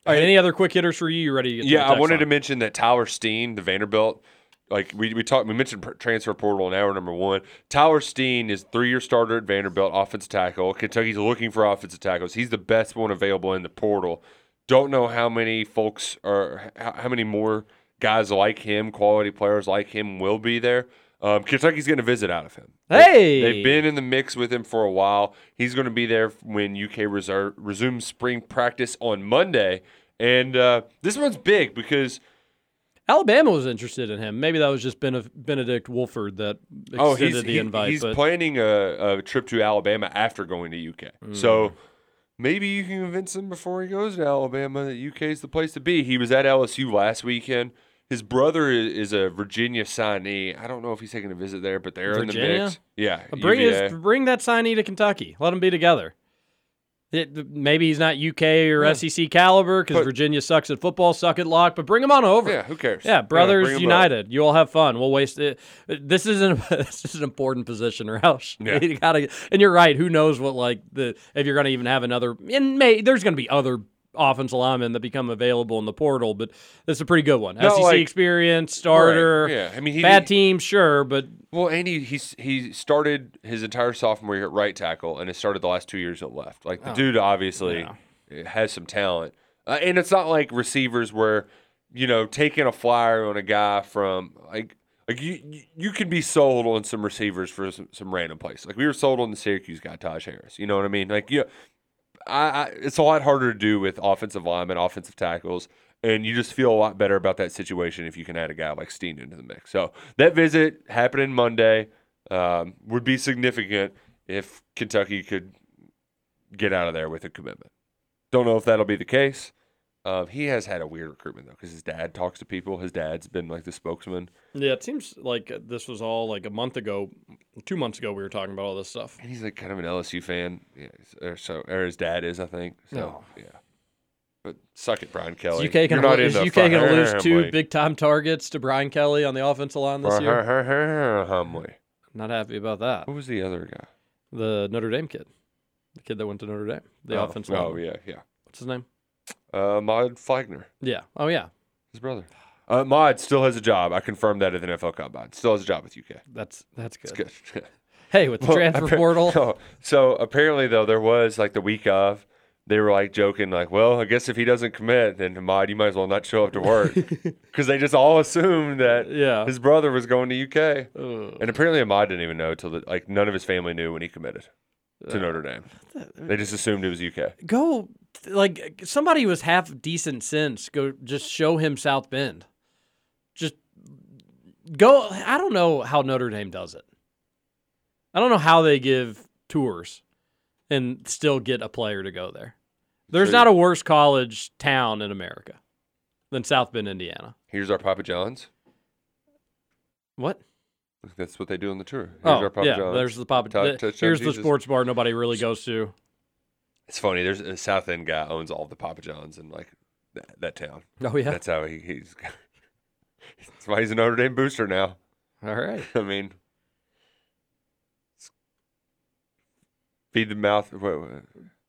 All right, any other quick hitters for you? You ready to get yeah, the I wanted line? to mention that Tyler Steen, the Vanderbilt, like we, we talked, we mentioned transfer portal in hour number one. Tyler Steen is three year starter at Vanderbilt, offensive tackle. Kentucky's looking for offensive tackles. He's the best one available in the portal. Don't know how many folks are how, how many more guys like him, quality players like him, will be there. Um, Kentucky's going to visit out of him. They- Hey! they've been in the mix with him for a while. He's going to be there when UK reserve, resumes spring practice on Monday. And uh, this one's big because Alabama was interested in him. Maybe that was just Benedict Wolford that extended oh, he's, the he- invite. he's but planning a, a trip to Alabama after going to UK. Mm. So maybe you can convince him before he goes to Alabama that UK is the place to be. He was at LSU last weekend. His brother is, a Virginia signee. I don't know if he's taking a visit there, but they're in the Virginia? mix. Yeah, bring his, bring that signee to Kentucky. Let them be together. It, maybe he's not UK or Yeah. SEC caliber because Virginia sucks at football, suck at lock. But bring him on over. Yeah, who cares? Yeah, brothers up. united. You all have fun. We'll waste it. This isn't. [LAUGHS] This is an important position, Roush. Yeah. [LAUGHS] You gotta. And you're right. Who knows what like the if you're gonna even have another. And may there's gonna be other offensive linemen that become available in the portal, but this is a pretty good one. No, SEC like- experience, starter. Right, yeah. I mean, he bad team, sure, but Well, and he he's, he started his entire sophomore year at right tackle, and has started the last two years at left. Like the Oh, dude obviously has some talent, uh, and it's not like receivers where you know taking a flyer on a guy from like like you you- you can be sold on some receivers for some, some random place. Like we were sold on the Syracuse guy Taj Harris. You know what I mean? Like yeah, I, I it's a lot harder to do with offensive linemen, offensive tackles. And you just feel a lot better about that situation if you can add a guy like Steen into the mix. So that visit happening Monday um, would be significant if Kentucky could get out of there with a commitment. Don't know if that'll be the case. Um, he has had a weird recruitment though, because his dad talks to people. His dad's been like the spokesman, Yeah, it seems like this was all like a month ago, two months ago. We were talking about all this stuff. and he's like kind of an LSU fan. Yeah, or so, or his dad is, I think. So No. yeah, but suck it, Brian Is Kelly. UK You're not is in the UK gonna lose two family. big time targets to Brian Kelly on the offensive line this year? Humley. Not happy about that. What was the other guy? The Notre Dame kid, the kid that went to Notre Dame, the oh, offensive Oh line. yeah, yeah. What's his name? Uh, Ahmad Wagner, Yeah. Oh yeah. his brother. Uh, Maud still has a job. I confirmed that at the NFL Combine. Still has a job with UK. That's that's good. Good. [LAUGHS] Hey, with the Well, transfer appar- portal. no. [LAUGHS] So apparently, though, there was like the week of, they were like joking, like, well, I guess if he doesn't commit, then Ahmad, you might as well not show up to work. [LAUGHS] Because they just all assumed that Yeah. his brother was going to UK. Ugh. And apparently, Ahmad didn't even know till the, like none of his family knew when he committed to Notre Dame. They just assumed it was UK. Go like somebody with half decent sense. Go just show him South Bend. Just go. I don't know how Notre Dame does it. I don't know how they give tours and still get a player to go there. There's So not a worse college town in America than South Bend, Indiana. Here's our Papa John's. What? That's what they do on the tour. Here's Oh, our Papa yeah. John's. There's the Papa. The- touchdown here's the sports bar nobody really goes to. It's funny. There's a South End guy owns all the Papa John's in like that, that town. Oh yeah. That's how he, he's. [LAUGHS] That's why he's a Notre Dame booster now. All right. [LAUGHS] I mean, feed the mouth. what- what-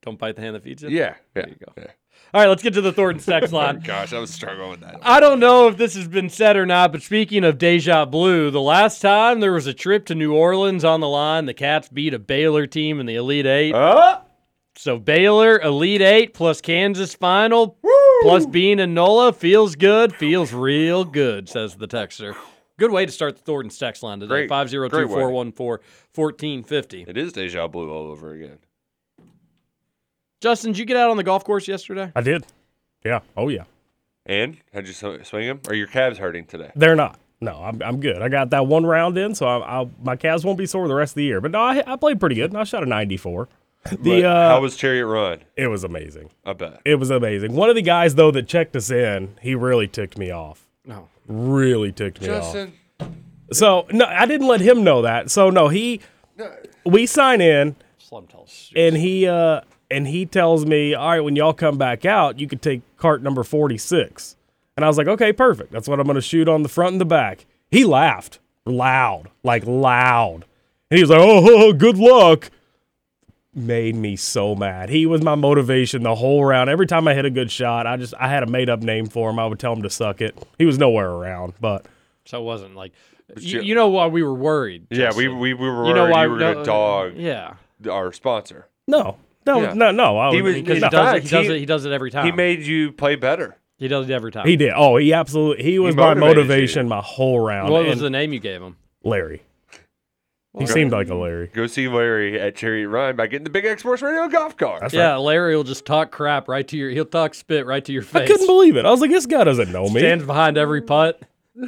Don't bite the hand that feeds you. Yeah, yeah. There you go. yeah. All right, let's get to the Thornton text [LAUGHS] line. Gosh, I was struggling with that. I don't know if this has been said or not, but speaking of deja blue, the last time there was a trip to New Orleans on the line, the Cats beat a Baylor team in the Elite Eight. Uh, So Baylor Elite Eight plus Kansas final plus being in NOLA feels good, feels real good, says the texter. Good way to start the Thornton's text line today. 502-414-1450. It is deja blue all over again. Justin, did you get out on the golf course yesterday? I did. Yeah. Oh yeah. And how'd you swing them? Are your calves hurting today? They're not. No, I'm, I'm good. I got that one round in, so I, I, my calves won't be sore the rest of the year. But no, I, I played pretty good. and I shot a 94. [LAUGHS] The uh, how was Chariot Run? it was amazing. I bet. It was amazing. One of the guys though that checked us in, he really ticked me off. No. Really ticked me off. Justin, So no, I didn't let him know that. So no, he we sign in Slum tells. and he uh and he tells me, all right, when y'all come back out, you could take cart number forty six. And I was like, okay, perfect. That's what I'm gonna shoot on the front and the back. He laughed loud, like loud, and he was like, oh, [LAUGHS] good luck. Made me so mad. He was my motivation the whole round. Every time I hit a good shot, I just I had a made up name for him. I would tell him to suck it. He was nowhere around, but So it wasn't like. you- You, you know why we were worried? yeah, we, we, we were You know why you were gonna dog Yeah. our sponsor. no, no, Yeah. no, no. I He was- Because no. he does, it, fact, he does he- it. He does it every time. He made you play better. He does it every time. He did. Oh, he absolutely. He was my motivation you. my whole round. What was And the name you gave him? Larry? He seemed like a Larry. Go see Larry at Chariot Run by getting the Big X Sports Radio golf cart. That's Yeah, Larry will just talk crap right to your. He'll talk spit right to your face. I couldn't believe it. I was like, this guy doesn't know me. Stands behind every putt. [LAUGHS]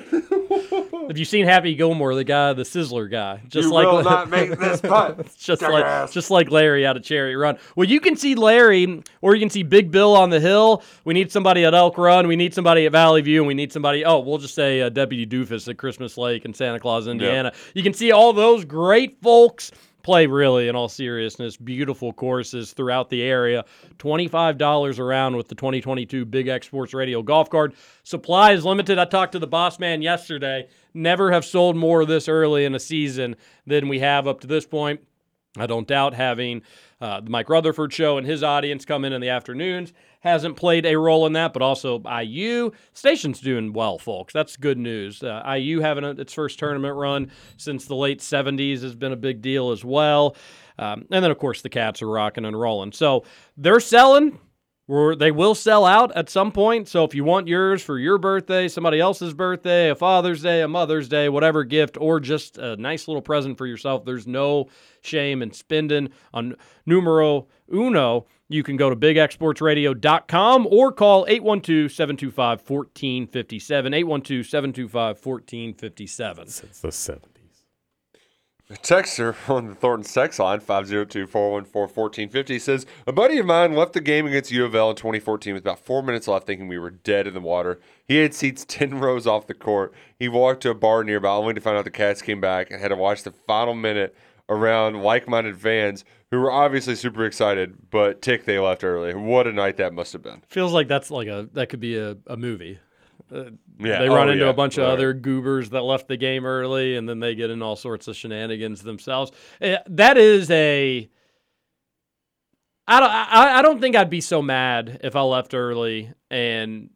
Have you seen Happy Gilmore, the guy, the Sizzler guy? Just you like will not make this [LAUGHS] putt. Just like just like Larry out of Chariot Run. Well, you can see Larry, or you can see Big Bill on the hill. We need somebody at Elk Run. We need somebody at Valley View, and we need somebody. Oh, we'll just say uh, Deputy Doofus at Christmas Lake in Santa Claus, Indiana. You can see all those great folks play. Really, in all seriousness, beautiful courses throughout the area. Twenty five dollars around with the 2022 Big X Sports Radio golf card Supply is limited. I talked to the boss man yesterday. Never have sold more this early in a season than we have up to this point. I don't doubt having uh, the Mike Rutherford show and his audience come in in the afternoons hasn't played a role in that, but also IU station's doing well, folks. That's good news. Uh, IU having a, its first tournament run since the late 70s has been a big deal as well. Um, and then, of course, the Cats are rocking and rolling. So they're selling. They will sell out at some point. So if you want yours for your birthday, somebody else's birthday, a Father's Day, a Mother's Day, whatever gift, or just a nice little present for yourself, there's no shame in spending on numero uno. You can go to bigxsportsradio.com or call 812 725 1457. 812 725 1457. Since the 70s. Texter [LAUGHS] on the Thornton sex line, 502-414-1450, says, A buddy of mine left the game against U of L in 2014 with about four minutes left thinking we were dead in the water. He had seats [LAUGHS] 10 rows off the court. He walked to a bar nearby only to find out the Cats came back and had to watch the final minute around like-minded fans who were obviously super excited, but tick they left early. What a night that must have been. Feels like that's like a that could be a, a movie. Uh, Yeah. they Oh, run into yeah. a bunch of Right. other goobers that left the game early, and then they get in all sorts of shenanigans themselves. Eh, That is a. I don't. I, I don't think I'd be so mad if I left early and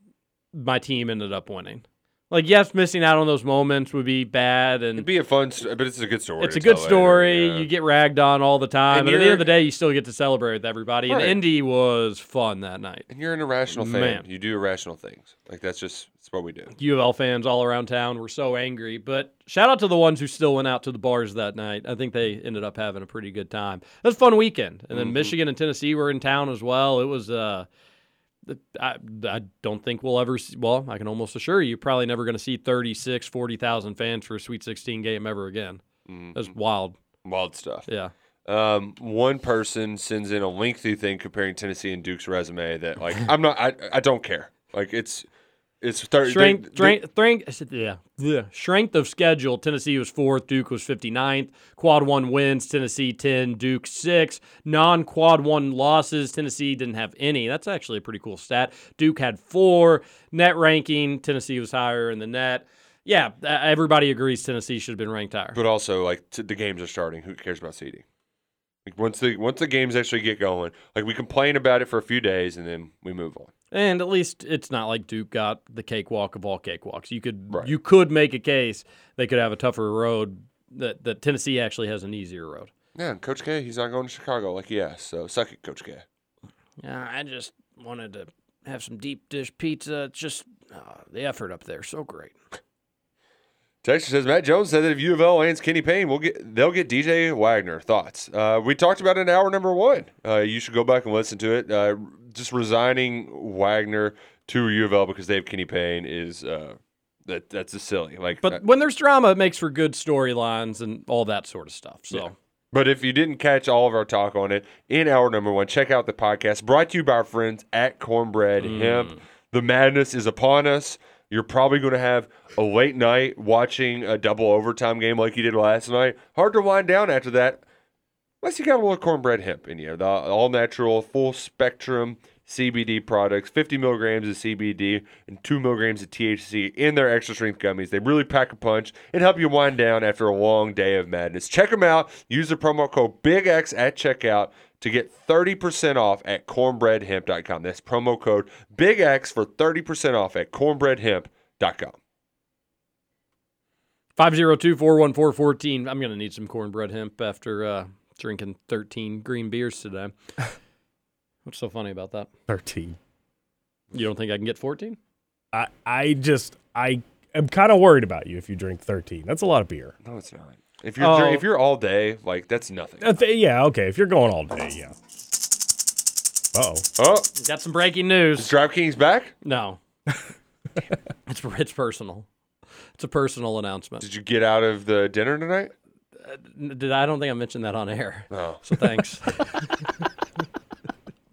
my team ended up winning. Like, yes, missing out on those moments would be bad, and It'd be a fun, but it's a good story. it's to a good tell later, story. yeah. You get ragged on all the time, And and at the end you're- of the day, you still get to celebrate with everybody. Right. And Indy was fun that night. And you're an irrational fan. Man. You do irrational things. Like that's just that's what we do. U of L fans all around town were so angry. But shout out to the ones who still went out to the bars that night. I think they ended up having a pretty good time. It was a fun weekend. And then Mhm. Michigan and Tennessee were in town as well. It was uh I, I don't think we'll ever see, well, I can almost assure you, probably never going to see 36, 40,000 fans for a Sweet 16 game ever again. That's wild. Wild stuff. Yeah. Um, one person sends in a lengthy thing comparing Tennessee and Duke's resume that like I'm not I, I don't care. Like it's it's thir- Strength, they- strength, strength, yeah, yeah. Strength of schedule. Tennessee was fourth. Duke was 59th. Quad one wins. Tennessee 10. Duke six. Non quad one losses. Tennessee didn't have any. That's actually a pretty cool stat. Duke had four. Net ranking. Tennessee was higher in the net. Yeah, everybody agrees Tennessee should have been ranked higher. but also like t- the games are starting. Who cares about seeding? Like once the once the games actually get going, like we complain about it for a few days and then we move on. And at least it's not like Duke got the cakewalk of all cakewalks. You could Right. you could make a case they could have a tougher road. That that Tennessee actually has an easier road. Yeah, and Coach K, he's not going to Chicago like he asked. So suck it, Coach K. Yeah, I just wanted to have some deep dish pizza. It's just uh, the effort up there so great. Texas says Matt Jones said that if U of L lands Kenny Payne, we'll get they'll get DJ Wagner. Thoughts? Uh, we talked about it in hour number one. Uh, you should go back and listen to it. Uh, just resigning Wagner to U of L because they have Kenny Payne is uh, that that's just silly. Like, But uh, when there's drama, it makes for good storylines and all that sort of stuff. So But if you didn't catch all of our talk on it in hour number one, check out the podcast brought to you by our friends at Cornbread Hemp. The madness is upon us. You're probably going to have a late night watching a double overtime game like you did last night. Hard to wind down after that, unless you got a little cornbread hemp in you. The all natural, full spectrum CBD products, 50 milligrams of CBD and 2 milligrams of THC in their extra strength gummies. They really pack a punch and help you wind down after a long day of madness. Check them out. Use the promo code BIGX at checkout to get 30% off at cornbreadhemp.com. That's promo code BIGX for 30% off at cornbreadhemp.com. 502 414 14. I'm going to need some cornbread hemp after uh, drinking 13 green beers today. [LAUGHS] What's so funny about that? 13. You don't think I can get 14? I, I just, I am kind of worried about you if you drink 13. That's a lot of beer. No, it's not. If you're Oh. if you're all day, like that's nothing. Uh, th- yeah, okay. If you're going all day, yeah. Uh oh. Oh, Got some breaking is news. Drive Kings back? No. [LAUGHS] it's it's personal. It's a personal announcement. Did you get out of the dinner tonight? N- Did I don't think I mentioned that on air. No. So thanks. [LAUGHS]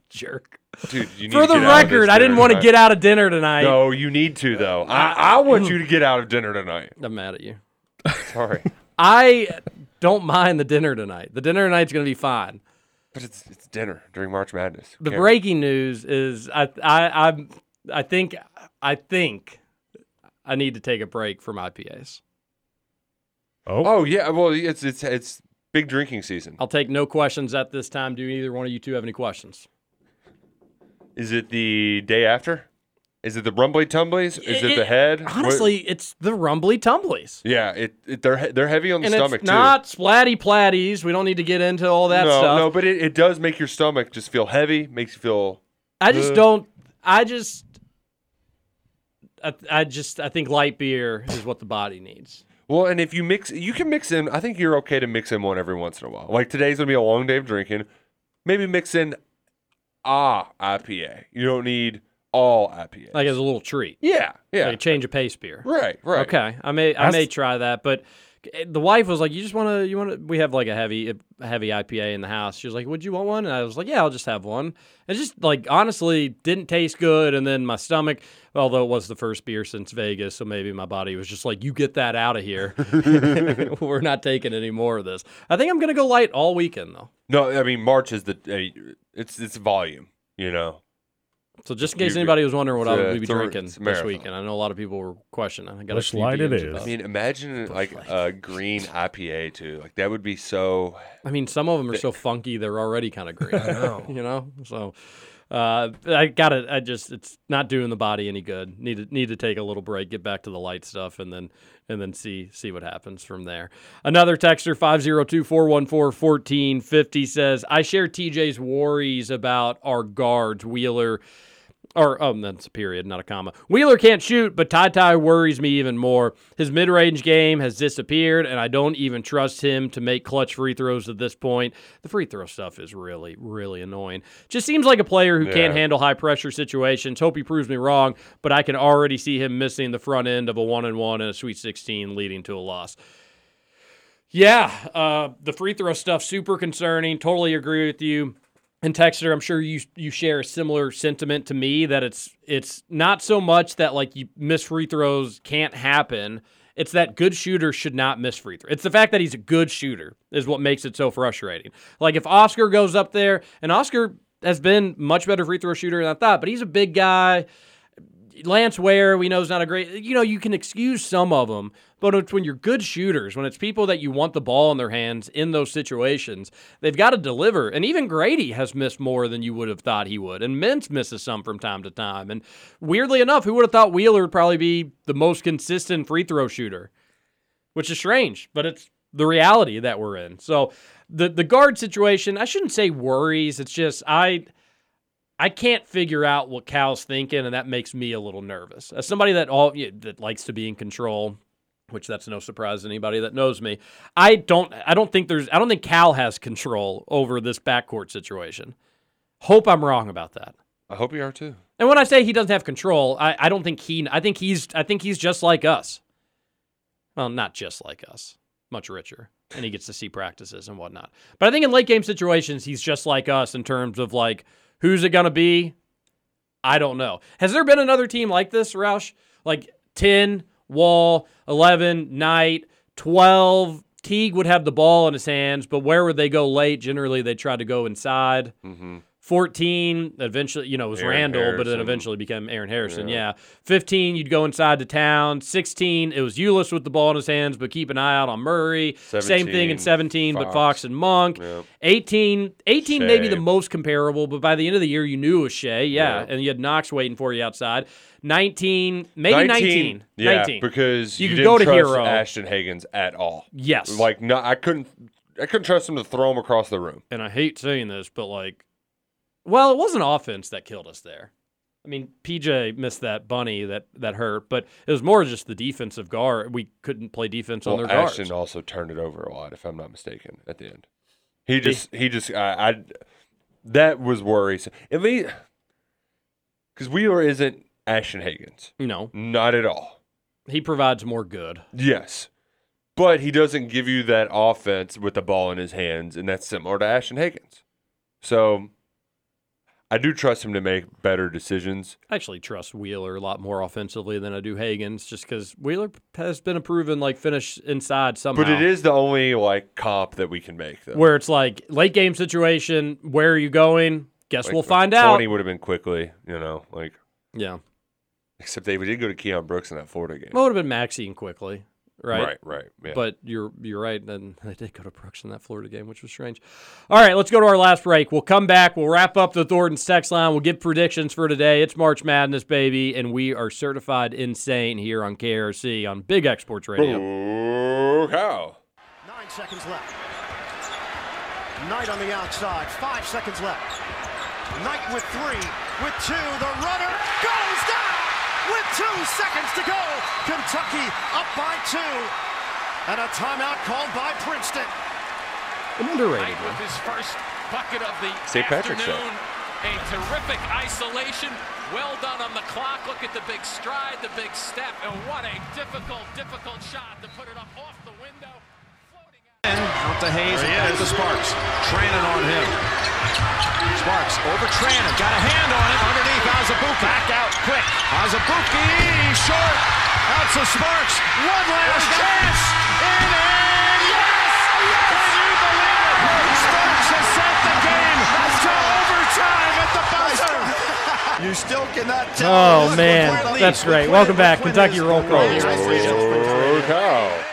Jerk. Dude, you need For to the get out of this record, I didn't want to get out of dinner tonight. No, you need to though. I, I want you to get out of dinner tonight. I'm mad at you. Sorry, I don't mind the dinner tonight. The dinner tonight's going to be fine. but it's it's dinner during March Madness. Who The cares? breaking news is I I I'm, I think I think I need to take a break from IPAs. Oh. Oh yeah, well it's it's it's big drinking season. I'll take no questions at this time. Do either one of you two have any questions? Is it the day after? Is it the rumbly tumblies? Is it, the head? What- Honestly, it's the rumbly tumblies. yeah. It, it they're they're heavy on the and stomach it's not splatty platties. We don't need to get into all that no, stuff. no, but it, it does make your stomach just feel heavy. Makes you feel I just Uh. don't. I just. I, I just. I think light beer is what the body needs. Well, and if you mix, you can mix in. I think you're okay to mix in one every once in a while. Like today's gonna be a long day of drinking. Maybe mix in ah IPA. You don't need all IPA. Like as a little treat. yeah, yeah, Like a change of pace beer. right, right. Okay, I may I That's- may try that, but eh, the wife was like, "You just want to you want to?" We have like a heavy a heavy IPA in the house. She was like, "Would you want one?" And I was like, "Yeah, I'll just have one." It just like honestly didn't taste good, and then my stomach, although it was the first beer since Vegas, so maybe my body was just like, "You get that out of here. [LAUGHS] [LAUGHS] We're not taking any more of this." I think I'm gonna go light all weekend though. No, I mean March is the uh, it's it's volume. You know, So just in case You- anybody was wondering what I it's a- would be it's a- drinking it's a this marathon. weekend, I know a lot of people were questioning. I got Busch a few Light it DMs is. about I mean, imagine like Light. a green IPA too. Like that would be so. I mean, some of them are so funky they're already kind of green. I know. [LAUGHS] you know, so uh, I got to I just it's not doing the body any good. Need to need to take a little break, get back to the light stuff, and then and then see see what happens from there. Another texter 502-414-1450 says, "I share TJ's worries about our guards, Wheeler." Or um, that's a period, not a comma. Wheeler can't shoot, but Ty Ty worries me even more. His mid-range game has disappeared, and I don't even trust him to make clutch free throws at this point. The free throw stuff is really, really annoying. Just seems like a player who can't handle high pressure situations. Hope he proves me wrong, but I can already see him missing the front end of a one and one and a Sweet 16, leading to a loss. Yeah, uh, the free throw stuff super concerning. Totally agree with you. And Texter, I'm sure you you share a similar sentiment to me that it's it's not so much that like you miss free throws can't happen. It's that good shooters should not miss free throws. It's the fact that he's a good shooter is what makes it so frustrating. Like if Oscar goes up there, and Oscar has been much better free throw shooter than I thought, but he's a big guy. Lance Ware, we know is not a great. You know, you can excuse some of them, but it's when you're good shooters, when it's people that you want the ball in their hands in those situations, they've got to deliver. And even Grady has missed more than you would have thought he would, and Mintz misses some from time to time. And weirdly enough, who would have thought Wheeler would probably be the most consistent free throw shooter? Which is strange, but it's the reality that we're in. So the the guard situation, I shouldn't say worries. It's just I. I can't figure out what Cal's thinking, and that makes me a little nervous. As somebody that all yeah, that likes to be in control, which that's no surprise to anybody that knows me. I don't. I don't think there's. I don't think Cal has control over this backcourt situation. Hope I'm wrong about that. I hope you are too. And when I say he doesn't have control, I, I don't think he. I think he's. I think he's just like us. Well, not just like us. much richer, and he gets to see practices and whatnot. But I think in late game situations, he's just like us in terms of like who's it gonna be. I don't know. Has there been another team like this, Roush? Like ten, Wall, eleven, Knight, twelve. Teague would have the ball in his hands, but where would they go late? Generally, they try to go inside. Mm-hmm. 14, eventually, you know, it was Aaron Randle, but then eventually became Aaron Harrison. Yeah. Yeah. 15, you'd go inside the town. 16, it was Ulis with the ball in his hands, but keep an eye out on Murray. Same thing in 17, but Fox. Fox and Monk. Yep. 18, 18 maybe the most comparable, but by the end of the year, you knew it was Shai. Yeah. Yeah. And you had Knox waiting for you outside. 19, maybe 19. Yeah, 19. because You you, could didn't go to trust Herro. Ashton Hagans at all. Yes. Like no, I couldn't. I couldn't trust him to throw him across the room. and I hate saying this, but like, well, it wasn't offense that killed us there. I mean, PJ missed that bunny that that hurt, but it was more just the defensive guard. We couldn't play defense on Well, their guards. Ashton also turned it over a lot, if I'm not mistaken. At the end, he just he just I, I that was worrisome. At least because Wheeler isn't Ashton Hagans, No, not at all. he provides more good. Yes. But he doesn't give you that offense with the ball in his hands, and that's similar to Ashton Hagans. So I do trust him to make better decisions. I actually trust Wheeler a lot more offensively than I do Hagans, just because Wheeler has been a proven like finish inside somehow. But it is the only like comp that we can make though. where it's like late game situation. Where are you going? Guess Like, we'll find out. Twenty would have been Quickley, you know, like Yeah, except they did go to Keion Brooks in that Florida game. well, it would have been Maxey and Quickley, right? right, right. Yeah. But you're you're right. Then [LAUGHS] they did go to Brooks in that Florida game, which was strange. All right, let's go to our last break. We'll come back. We'll wrap up the Thornton's text line. We'll give predictions for today. It's March Madness, baby, and we are certified insane here on KRC on Big X Sports Radio. oh cow. Nine seconds left. Knight on the outside. Five seconds left. Knight with three. With two. The runner goes down with two seconds to go. Kentucky up by two. And a timeout called by Princeton. An underrated one. with his first bucket of the St. Patrick's Day. afternoon. A terrific isolation. Well done on the clock. Look at the big stride, the big step, and what a difficult, difficult shot to put it up off the window. Floating out. Out to Hayes and back to Sparks. Trannon on him. Sparks over Trannon. Got a hand on it underneath Azubuike. Back out quick. Azubuike short. Out to Sparks. One last chance. In and yes! Can you believe it? Sparks has sent the game to overtime at the buzzer. [LAUGHS] You still cannot tell. Oh Look, man, look where it that's leads. right. Welcome back, Kentucky it is. roll call. There it is. Oh.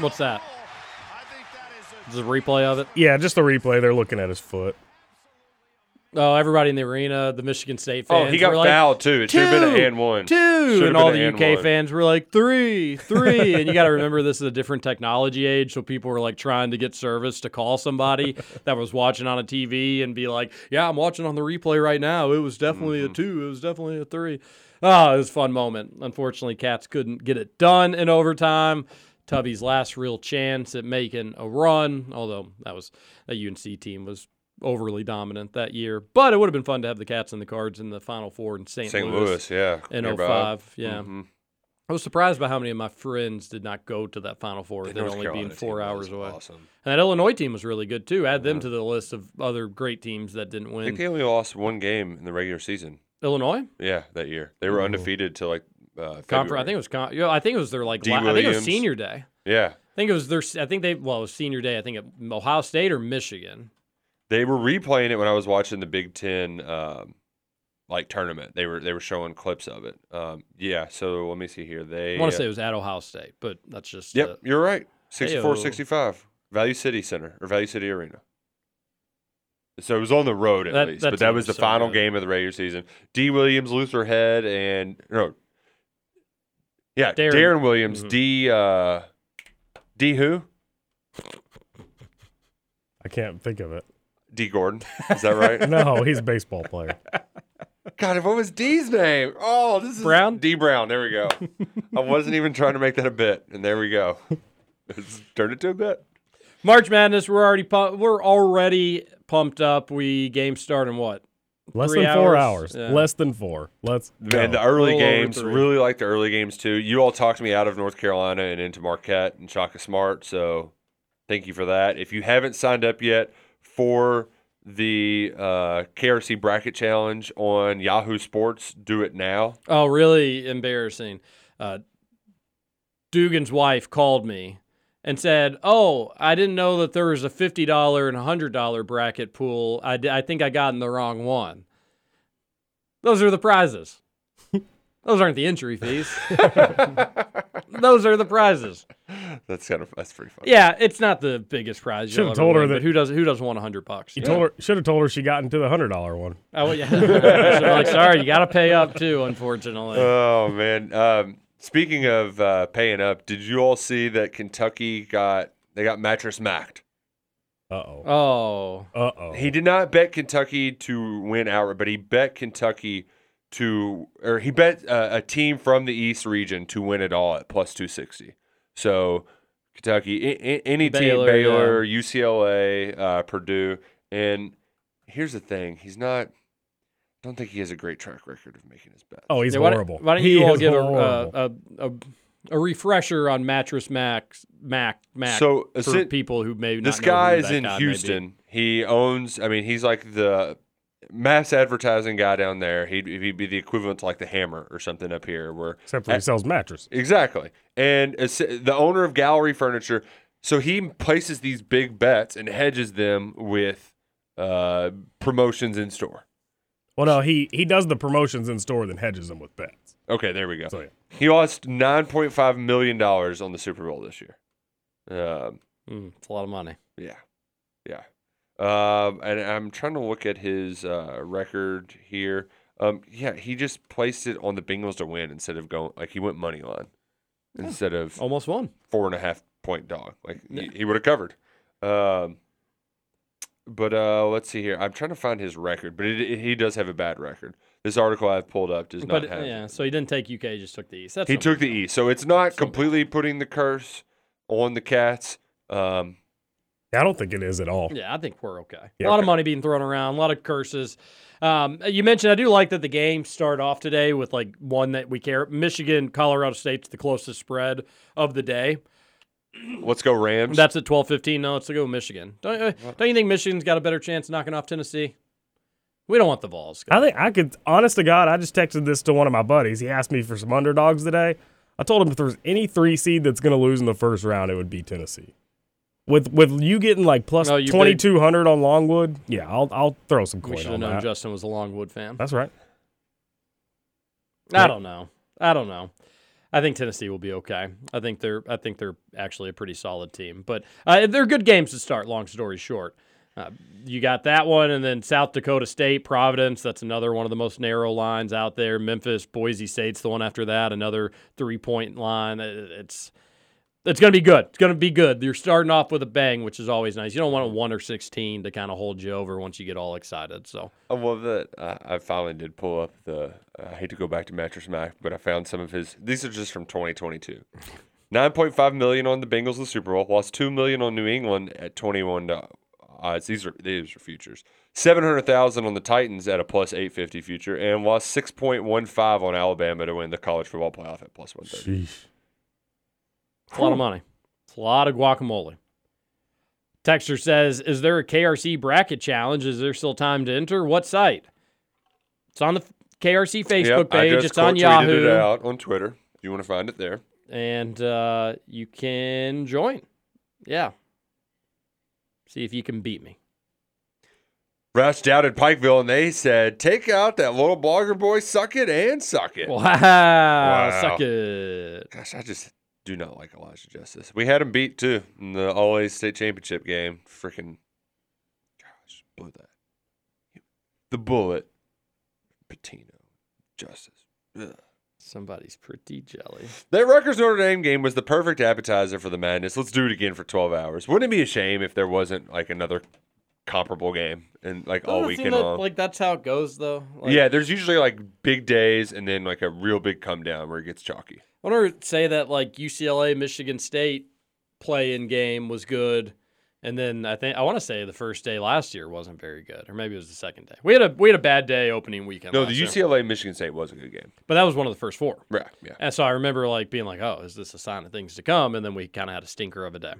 What's that? Is it a replay of it? Yeah, just the replay. They're looking at his foot. Oh, everybody in the arena, the Michigan State fans. Oh, he got were like, fouled too. It should have been an and one. Two, Should've and all the UK one. fans were like three, three, and you got to remember this is a different technology age, so people were like trying to get service to call somebody [LAUGHS] that was watching on a TV and be like, "Yeah, I'm watching on the replay right now. It was definitely Mm-hmm. a two. It was definitely a three. Oh, it was a fun moment. Unfortunately, Cats couldn't get it done in overtime. Tubby's last real chance at making a run, although that was that UNC team was overly dominant that year. But it would have been fun to have the Cats and the cards in the Final Four in St. St. Louis, Louis, yeah. in nearby. 05. Yeah. Mhm. I was surprised by how many of my friends did not go to that Final Four. The They'd North only Carolina being four hours away. Awesome. And that Illinois team was really good too. Add them to the list of other great teams that didn't I win. think they only lost one game in the regular season. Illinois Yeah, that year they were undefeated till like uh, I think it was. Con- yeah, I think it was their like. La- I think it was senior day. Yeah, I think it was their. I think they. Well, it was senior day. I think at Ohio State or Michigan. they were replaying it when I was watching the Big Ten um, like tournament. They were they were showing clips of it. Um, yeah, so let me see here. They I want to say it was at Ohio State, but that's just. Yep, uh, you're right. 64 Heyo. 65. Value City Center or Value City Arena. So it was on the road at That- least, but that was the so final good. game of the regular season. D. Williams, Luther Head, and no, yeah, Darren- Darren, Williams, Mhm. D. Uh, D. Who? I can't think of it. D. Gordon. Is that right? [LAUGHS] No, he's a baseball player. God, what was D's name? Oh, this is Brown? D. Brown. There we go. [LAUGHS] I wasn't even trying to make that a bit, and there we go. It's turned it to a bit. March Madness. We're already pu- we're already pumped up. We game start in what Less Three than four hours, hours. yeah. Less than four. Let's go. And the early games, really like the early games too. You all talked me out of North Carolina and into Marquette and Shaka Smart, so thank you for that. If you haven't signed up yet for the uh, KRC Bracket Challenge on Yahoo Sports, do it now. Oh, really embarrassing. Uh, Dugan's wife called me and said, "Oh, I didn't know that there was a fifty dollar and a hundred dollar bracket pool. I, d- I think I got in the wrong one. Those are the prizes. [LAUGHS] Those aren't the entry fees. [LAUGHS] Those are the prizes. That's kind of that's pretty fun. Yeah, it's not the biggest prize. Should've you'll ever told her win, that- who does who doesn't want a hundred bucks? You told her should have told her she got into the hundred dollar one. Oh yeah. [LAUGHS] Like, sorry, you got to pay up too. Unfortunately. Oh man. Um, speaking of uh, paying up, did you all see that Kentucky got they got mattress macked? Uh oh. oh. Uh oh. He did not bet Kentucky to win outright, but he bet Kentucky to, or he bet uh, a team from the East region to win it all at plus 260. So Kentucky, a- a- any Baylor, team, Baylor, UCLA, uh, Purdue. And here's the thing he's not, I don't think he has a great track record of making his bets. Oh, he's Yeah, why don't- horrible. Why don't He you all give a, horrible. uh, a, a a refresher on mattress Max Mac Mac So, for essen- people who may this not know guy who is that in guy may be. Houston. He owns. I mean, he's like the mass advertising guy down there. He'd, he'd be the equivalent to like the Hammer or something up here, where Except for he sells mattress. exactly. And it's, the owner of Gallery Furniture, so he places these big bets and hedges them with uh, promotions in store. Well, no, he he does the promotions in store, then hedges them with bets. Okay, there we go. So yeah. He lost nine point five million dollars on the Super Bowl this year. Um, Mm, it's a lot of money. Yeah, yeah. Um, and I'm trying to look at his uh, record here. Um, yeah, he just placed it on the Bengals to win instead of going like he went money line instead of Almost won. four and a half point dog. Like he, he would have covered. Um, but uh, let's see here. I'm trying to find his record, but it, it- he does have a bad record. This article I've pulled up does not have. yeah, so he didn't take UK, he just took the East. That's he took the East, so it's not completely putting the curse on the Cats. Um, I don't think it is at all. Yeah, I think we're okay. Yeah, a lot of money being thrown around, a lot of curses. Um, you mentioned I do like that the game started off today with like one that we care. Michigan, Colorado State's the closest spread of the day. Let's go Rams. That's at twelve fifteen. No, let's go Michigan. Don't, uh, don't you think Michigan's got a better chance of knocking off Tennessee? We don't want the Vols. I think I could, honest to God, I just texted this to one of my buddies. He asked me for some underdogs today. I told him if there's any three seed that's going to lose in the first round, it would be Tennessee. With with you getting like plus you big- twenty two hundred on Longwood, yeah, I'll I'll throw some we coin should have known that. Justin was a Longwood fan. That's right. I don't know. I don't know. I think Tennessee will be okay. I think they're. I think they're actually a pretty solid team. But uh, they're good games to start. Long story short, uh, you got that one, and then South Dakota State, Providence. That's another one of the most narrow lines out there. Memphis, Boise State's the one after that. Another three point line. It- It's it's going to be good. It's going to be good. You're starting off with a bang, which is always nice. You don't want a one or sixteen to kind of hold you over once you get all excited. So I love that. Uh, I finally did pull up the. I hate to go back to Mattress Mac, but I found some of his. These are just from 2022. [LAUGHS] 9.5 million on the Bengals in the Super Bowl. Lost 2 million on New England at 21 to odds. These are these are futures. 700,000 on the Titans at a plus 850 future, and lost 6.15 on Alabama to win the college football playoff at plus 130. Sheesh. It's a lot of money. It's a lot of guacamole. Texter says, "Is there a KRC bracket challenge? Is there still time to enter? What site? It's on the KRC Facebook Yep, page. It's on Yahoo, it out on Twitter. You want to find it there? and uh, you can join. Yeah. See if you can beat me. Rush doubted Pikeville, and they said, "Take out that little blogger boy, suck it and suck it." Wow, suck it. Gosh, I just do not like Elijah Justice. We had him beat too in the All State Championship game. Freaking, gosh, blew that. The bullet, Patino, Justice. Ugh. Somebody's pretty jelly. That Rutgers Notre Dame game was the perfect appetizer for the madness. Let's do it again for 12 hours. Wouldn't it be a shame if there wasn't like another comparable game and like all Doesn't it seem weekend that, long? Like that's how it goes, though. Like, yeah, there's usually like big days and then like a real big come down where it gets chalky. I want to say that like UCLA Michigan State play in game was good, And then I think I want to say the first day last year wasn't very good, or maybe it was the second day. We had a we had a bad day opening weekend. No, the year, UCLA Michigan State was a good game. but that was one of the first four. Yeah, yeah. And so I remember like being like, "Oh, is this a sign of things to come?" And then we kind of had a stinker of a day.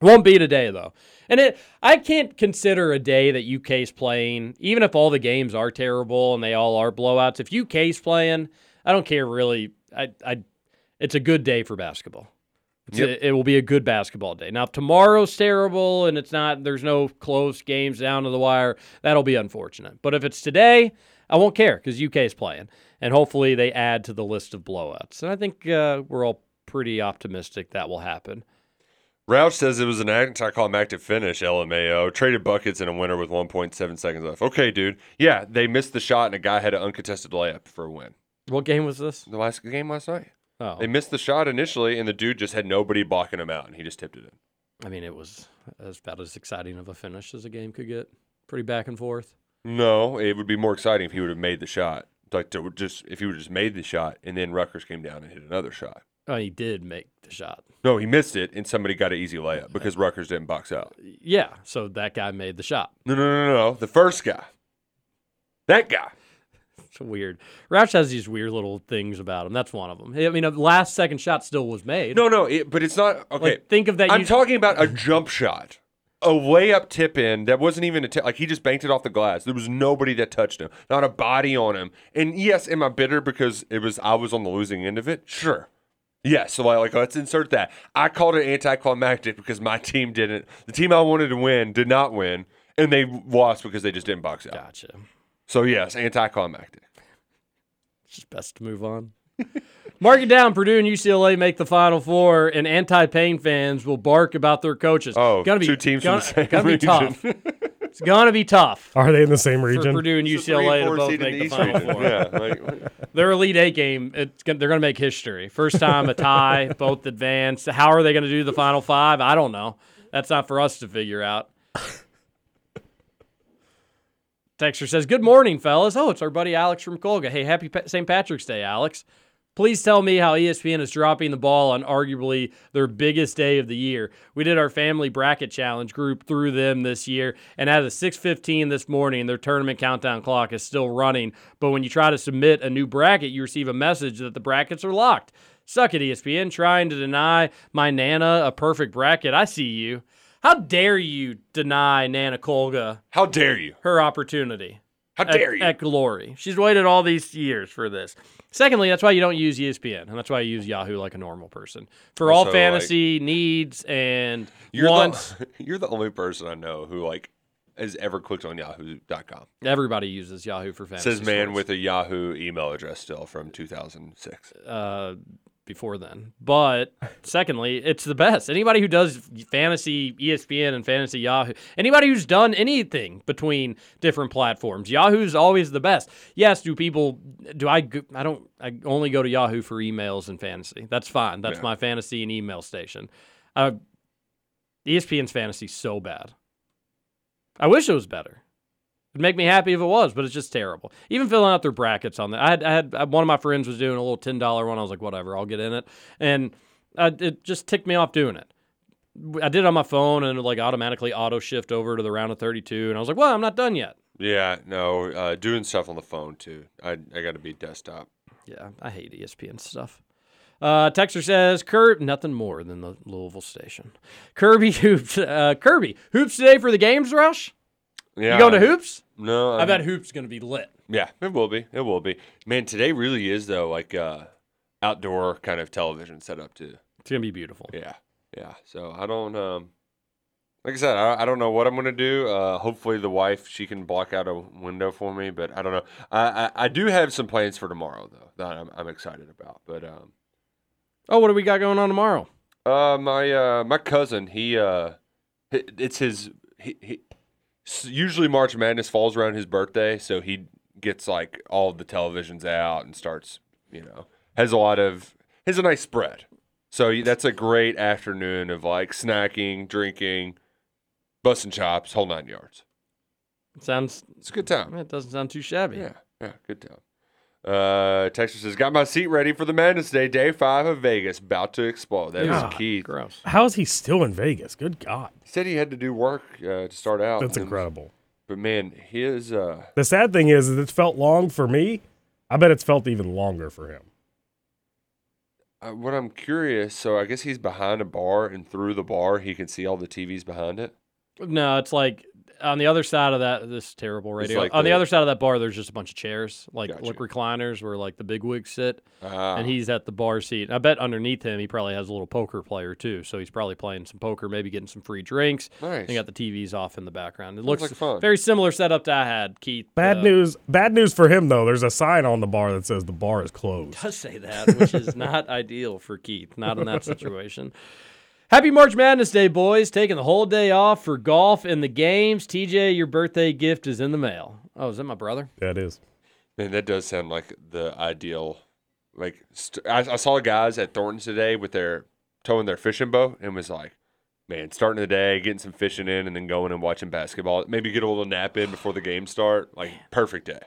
Won't be today though, and it I can't consider a day that UK's playing, even if all the games are terrible and they all are blowouts. If UK's playing, I don't care really. I I, it's a good day for basketball. It's Yep. a- it will be a good basketball day. Now if tomorrow's terrible and it's not, there's no close games down to the wire. That'll be unfortunate. But if it's today, I won't care because UK is playing, and hopefully they add to the list of blowouts. And I think uh, we're all pretty optimistic that will happen. Roush says it was an anticlimactic finish, LMAO. Traded buckets in a winner with 1.7 seconds left. Okay, dude. Yeah, they missed the shot and a guy had an uncontested layup for a win. What game was this? The last game last night. Oh, They missed the shot initially, and the dude just had nobody blocking him out, and he just tipped it in. I mean, it was as about as exciting of a finish as a game could get. Pretty back and forth. No, it would be more exciting if he would have made the shot. Like to just if he would have just made the shot, and then Rutgers came down and hit another shot. Oh, he did make the shot. No, he missed it, and somebody got an easy layup because Rutgers didn't box out. Yeah, so that guy made the shot. No, no, no, no, no. The first guy. That guy. It's weird. Roush has these weird little things about him. That's one of them. I mean, a last second shot still was made. No, no, it, but it's not okay. Like, think of that. I'm you- talking about a jump shot, a layup tip in that wasn't even a tip. Like he just banked it off the glass. There was nobody that touched him, not a body on him. And yes, am I bitter because it was I was on the losing end of it? Sure. Yes, so like, let's insert that. I called it anticlimactic because my team didn't. The team I wanted to win did not win, and they lost because they just didn't box out. Gotcha. So yes, anticlimactic. It's just best to move on. [LAUGHS] Mark it down. Purdue and UCLA make the Final Four, and anti-Pain fans will bark about their coaches. Oh, gonna be two teams gonna, the same gonna be tough. It's gonna be tough [LAUGHS] Are they in the same for region? Purdue and It's a UCLA to both make the Final region. Four. Yeah, like, [LAUGHS] Their Elite Eight game, it's gonna, they're going to make history. First time a tie, both advanced. How are they going to do the Final Five? I don't know. That's not for us to figure out. Texter says, "Good morning, fellas. Oh, it's our buddy Alex from Colga. Hey, happy St. Patrick's Day, Alex. Please tell me how ESPN is dropping the ball on arguably their biggest day of the year. We did our family bracket challenge group through them this year, and at 6:15 this morning, their tournament countdown clock is still running. But when you try to submit a new bracket, you receive a message that the brackets are locked. Suck it, E ESPN, trying to deny my Nana a perfect bracket. I see you. How dare you deny Nana Kolga how dare you? her opportunity? How at- dare you? At glory. She's waited all these years for this. Secondly, that's why you don't use ESPN, and that's why you use Yahoo like a normal person for all Also, fantasy needs and You're wants. the, [LAUGHS] you're the only person I know who like has ever clicked on Yahoo.com. Everybody uses Yahoo for fantasy. Says man sports. with a Yahoo email address still from 2006. uh, before then. But secondly, it's the best. Anybody who does fantasy ESPN and fantasy Yahoo, anybody who's done anything between different platforms, Yahoo's always the best. Yes, do people do I go- I don't I only go to Yahoo for emails and fantasy. That's fine. That's Yeah. my fantasy and email station. Uh, ESPN's fantasy so bad. I wish it was better. It'd make me happy if it was, but it's just terrible. Even filling out their brackets on that. I had, I had one of my friends was doing a little ten dollar one. I was like, whatever, I'll get in it, and uh, it just ticked me off doing it. I did it on my phone and it like automatically auto shift over to the round of thirty two, and I was like, well, I'm not done yet. Yeah, no, uh, doing stuff on the phone too. I I got to be desktop. Yeah, I hate ESPN stuff. Uh, Texter says, "Kirby, nothing more than the Louisville station. Kirby [LAUGHS] hoops. Uh, Kirby hoops today for the games rush. Yeah, You going to hoops? No, I I'm- bet hoops gonna be lit. Yeah, it will be. It will be. Man, today really is though like uh, outdoor kind of television setup too. It's gonna be beautiful. Yeah, yeah. So I don't um, like I said, I, I don't know what I'm gonna do. Uh, hopefully the wife she can block out a window for me, but I don't know. I I, I do have some plans for tomorrow though that I'm I'm excited about. But um, Oh, what do we got going on tomorrow? uh, my uh my cousin he uh, it's his he. Usually March Madness falls around his birthday, so he gets like all the televisions out and starts, you know, has a lot of has a nice spread. So that's a great afternoon of like snacking, drinking, busting chops, whole nine yards. Sounds It's a good time. it doesn't sound too shabby. Yeah, yeah, good time. Uh, Texas says, got my seat ready for the Madness Day, day five of Vegas, about to explode. That God, was Keith. Gross. How is he still in Vegas? Good God. He said he had to do work uh, to start out. That's and- incredible. But man, his uh, The sad thing is, is it's felt long for me. I bet it's felt even longer for him. uh, what I'm curious. So I guess he's behind a bar, and through the bar, he can see all the TVs behind it. No, it's like on the other side of that. This terrible radio. like on the, the- other side of that bar, there's just a bunch of chairs, like Gotcha. like recliners, where like the big wigs sit, Ah. and he's at the bar seat. And I bet underneath him, he probably has a little poker player too. So he's probably playing some poker, maybe getting some free drinks. Nice. They got the TVs off in the background. It Sounds looks like fun. very similar setup to I had, Keith. Bad uh, news. Bad news for him though. There's a sign on the bar that says the bar is closed. does say that, which is [LAUGHS] not ideal for Keith. Not in that situation. Happy March Madness Day, boys. Taking the whole day off for golf and the games. TJ, your birthday gift is in the mail. Oh, is that my brother? Yeah, That is. Man, that does sound like the ideal. Like st- I, I saw guys at Thornton's today with their towing their fishing boat and was like, man, starting the day, getting some fishing in, and then going and watching basketball. Maybe get a little nap in before the game start. Like perfect day.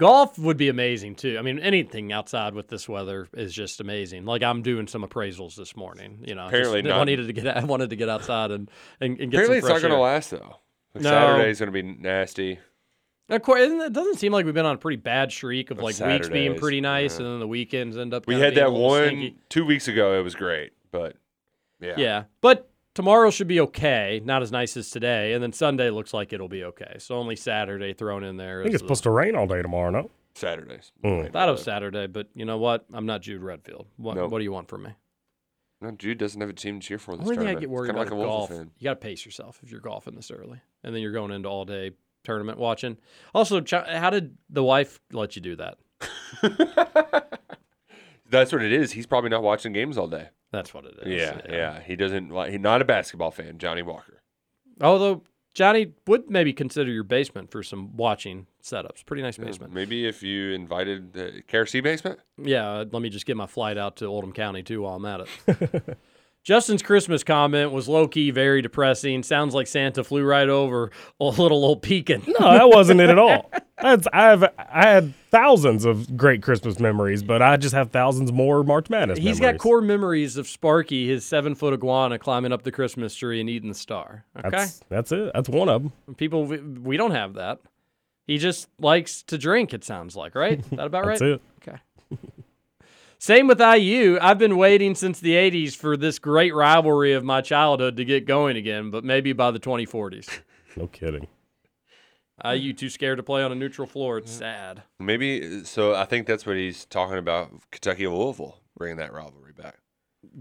Golf would be amazing too. I mean, anything outside with this weather is just amazing. Like I'm doing some appraisals this morning. You know, just- Apparently [LAUGHS] I needed to get. I [LAUGHS] wanted to get outside and and, and get Apparently, it's not going to last though. Like, No. Saturday's going to be nasty. Of course, it doesn't seem like we've been on a pretty bad streak of like weeks being pretty nice, yeah. and then the weekends end up. We had that one stinky. two weeks ago. It was great, but yeah, Yeah. But tomorrow should be okay. Not as nice as today. And then Sunday looks like it'll be okay. So only Saturday thrown in there. I think is it's supposed to rain all day tomorrow. No. Saturdays. Mm. the- thought it was Saturday, but you know what? I'm not Jude Redfield. What, Nope. what do you want from me? No, Jude doesn't have a team to cheer for this Only thing I tournament. get It's worried kinda about like a golf. fan. You got to pace yourself if you're golfing this early, and then you're going into all day tournament watching. Also, how did the wife let you do that? [LAUGHS] That's what it is. He's probably not watching games all day. That's what it is. Yeah, yeah. He doesn't like. He's not a basketball fan. Johnny Walker. Although Johnny would maybe consider your basement for some watching setups. Pretty nice basement. Maybe if you invited the KRC basement. Yeah, uh, let me just get my flight out to Oldham County too while I'm at it. [LAUGHS] Justin's Christmas comment was low key very depressing. Sounds like Santa flew right over a little old pecan. No, that wasn't it at all. That's I've I had thousands of great Christmas memories, but I just have thousands more March Madness. He's got core memories of Sparky, his seven foot iguana climbing up the Christmas tree and eating the star. Okay, That's that's it. That's one of them. people we, we don't have that. He just likes to drink. It sounds like right. That about [LAUGHS] right? That's it. Okay. Same with IU. I've been waiting since the 80s for this great rivalry of my childhood to get going again, but maybe by the 2040s. No kidding. IU too scared to play on a neutral floor. It's sad. Maybe. So I think that's what he's talking about. Kentucky and Louisville bringing that rivalry back.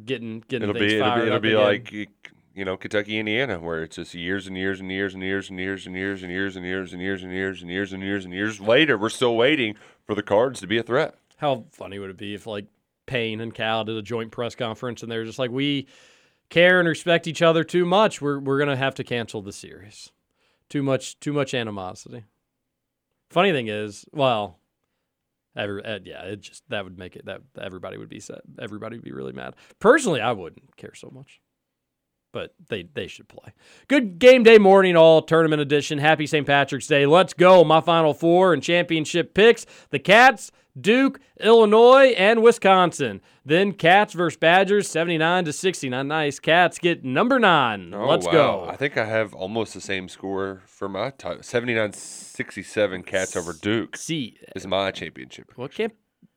Getting getting It'll things be. It'll be. It'll be like you know Kentucky Indiana, where it's just years and years and years and years and years and years and years and years and years and years and years and years and years later, we're still waiting for the Cards to be a threat. How funny would it be if like Payne and Cal did a joint press conference and they're just like, we care and respect each other too much. We're we're gonna have to cancel the series. Too much too much animosity. Funny thing is, well, every, uh, yeah, it just that would make it that everybody would be set. Everybody would be really mad. Personally, I wouldn't care so much. But they they should play. Good game day morning, all tournament edition. Happy St. Patrick's Day. Let's go. My final four and championship picks: the Cats, Duke, Illinois, and Wisconsin. Then Cats versus Badgers, seventy-nine to sixty-nine. Nice. Cats get number nine. Oh, Let's wow. go. I think I have almost the same score for my title. 79-67 Cats over Duke. See, is my championship. Well, it can't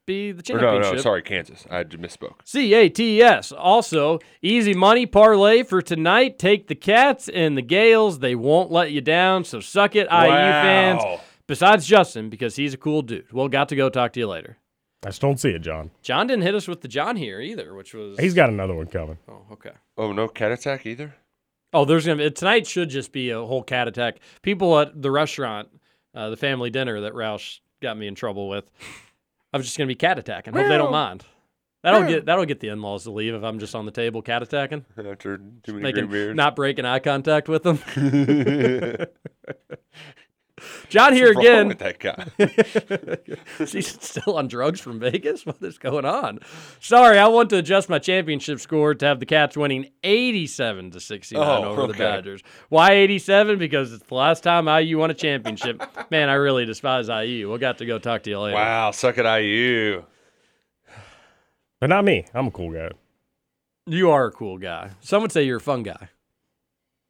be the Or championship. no, no, sorry, Kansas. I misspoke. C A T S. Also, easy money parlay for tonight. Take the Cats and the Gaels. They won't let you down. So suck it, IU fans. Besides Justin, because he's a cool dude. Well, got to go talk to you later. I just don't see it, John. John didn't hit us with the John here either, which was. He's got another one coming. Oh, okay. Oh, no cat attack either? Oh, there's gonna be tonight. Should just be a whole cat attack. People at the restaurant, uh, the family dinner that Roush got me in trouble with. I'm just gonna be cat attacking. Hope they don't mind. That'll get that'll get the in-laws to leave if I'm just on the table cat attacking. [LAUGHS] After too many Making green beers. not breaking eye contact with them. [LAUGHS] [LAUGHS] John here What's wrong again. with that guy. [LAUGHS] He's still on drugs from Vegas. [LAUGHS] What is going on? Sorry, I want to adjust my championship score to have the Cats winning 87 to 69 Oh, over the. Badgers. Why 87? Because it's the last time IU won a championship. [LAUGHS] Man, I really despise IU. We'll got to go talk to you later. Wow, suck at IU. But not me. I'm a cool guy. You are a cool guy. Some would say you're a fun guy.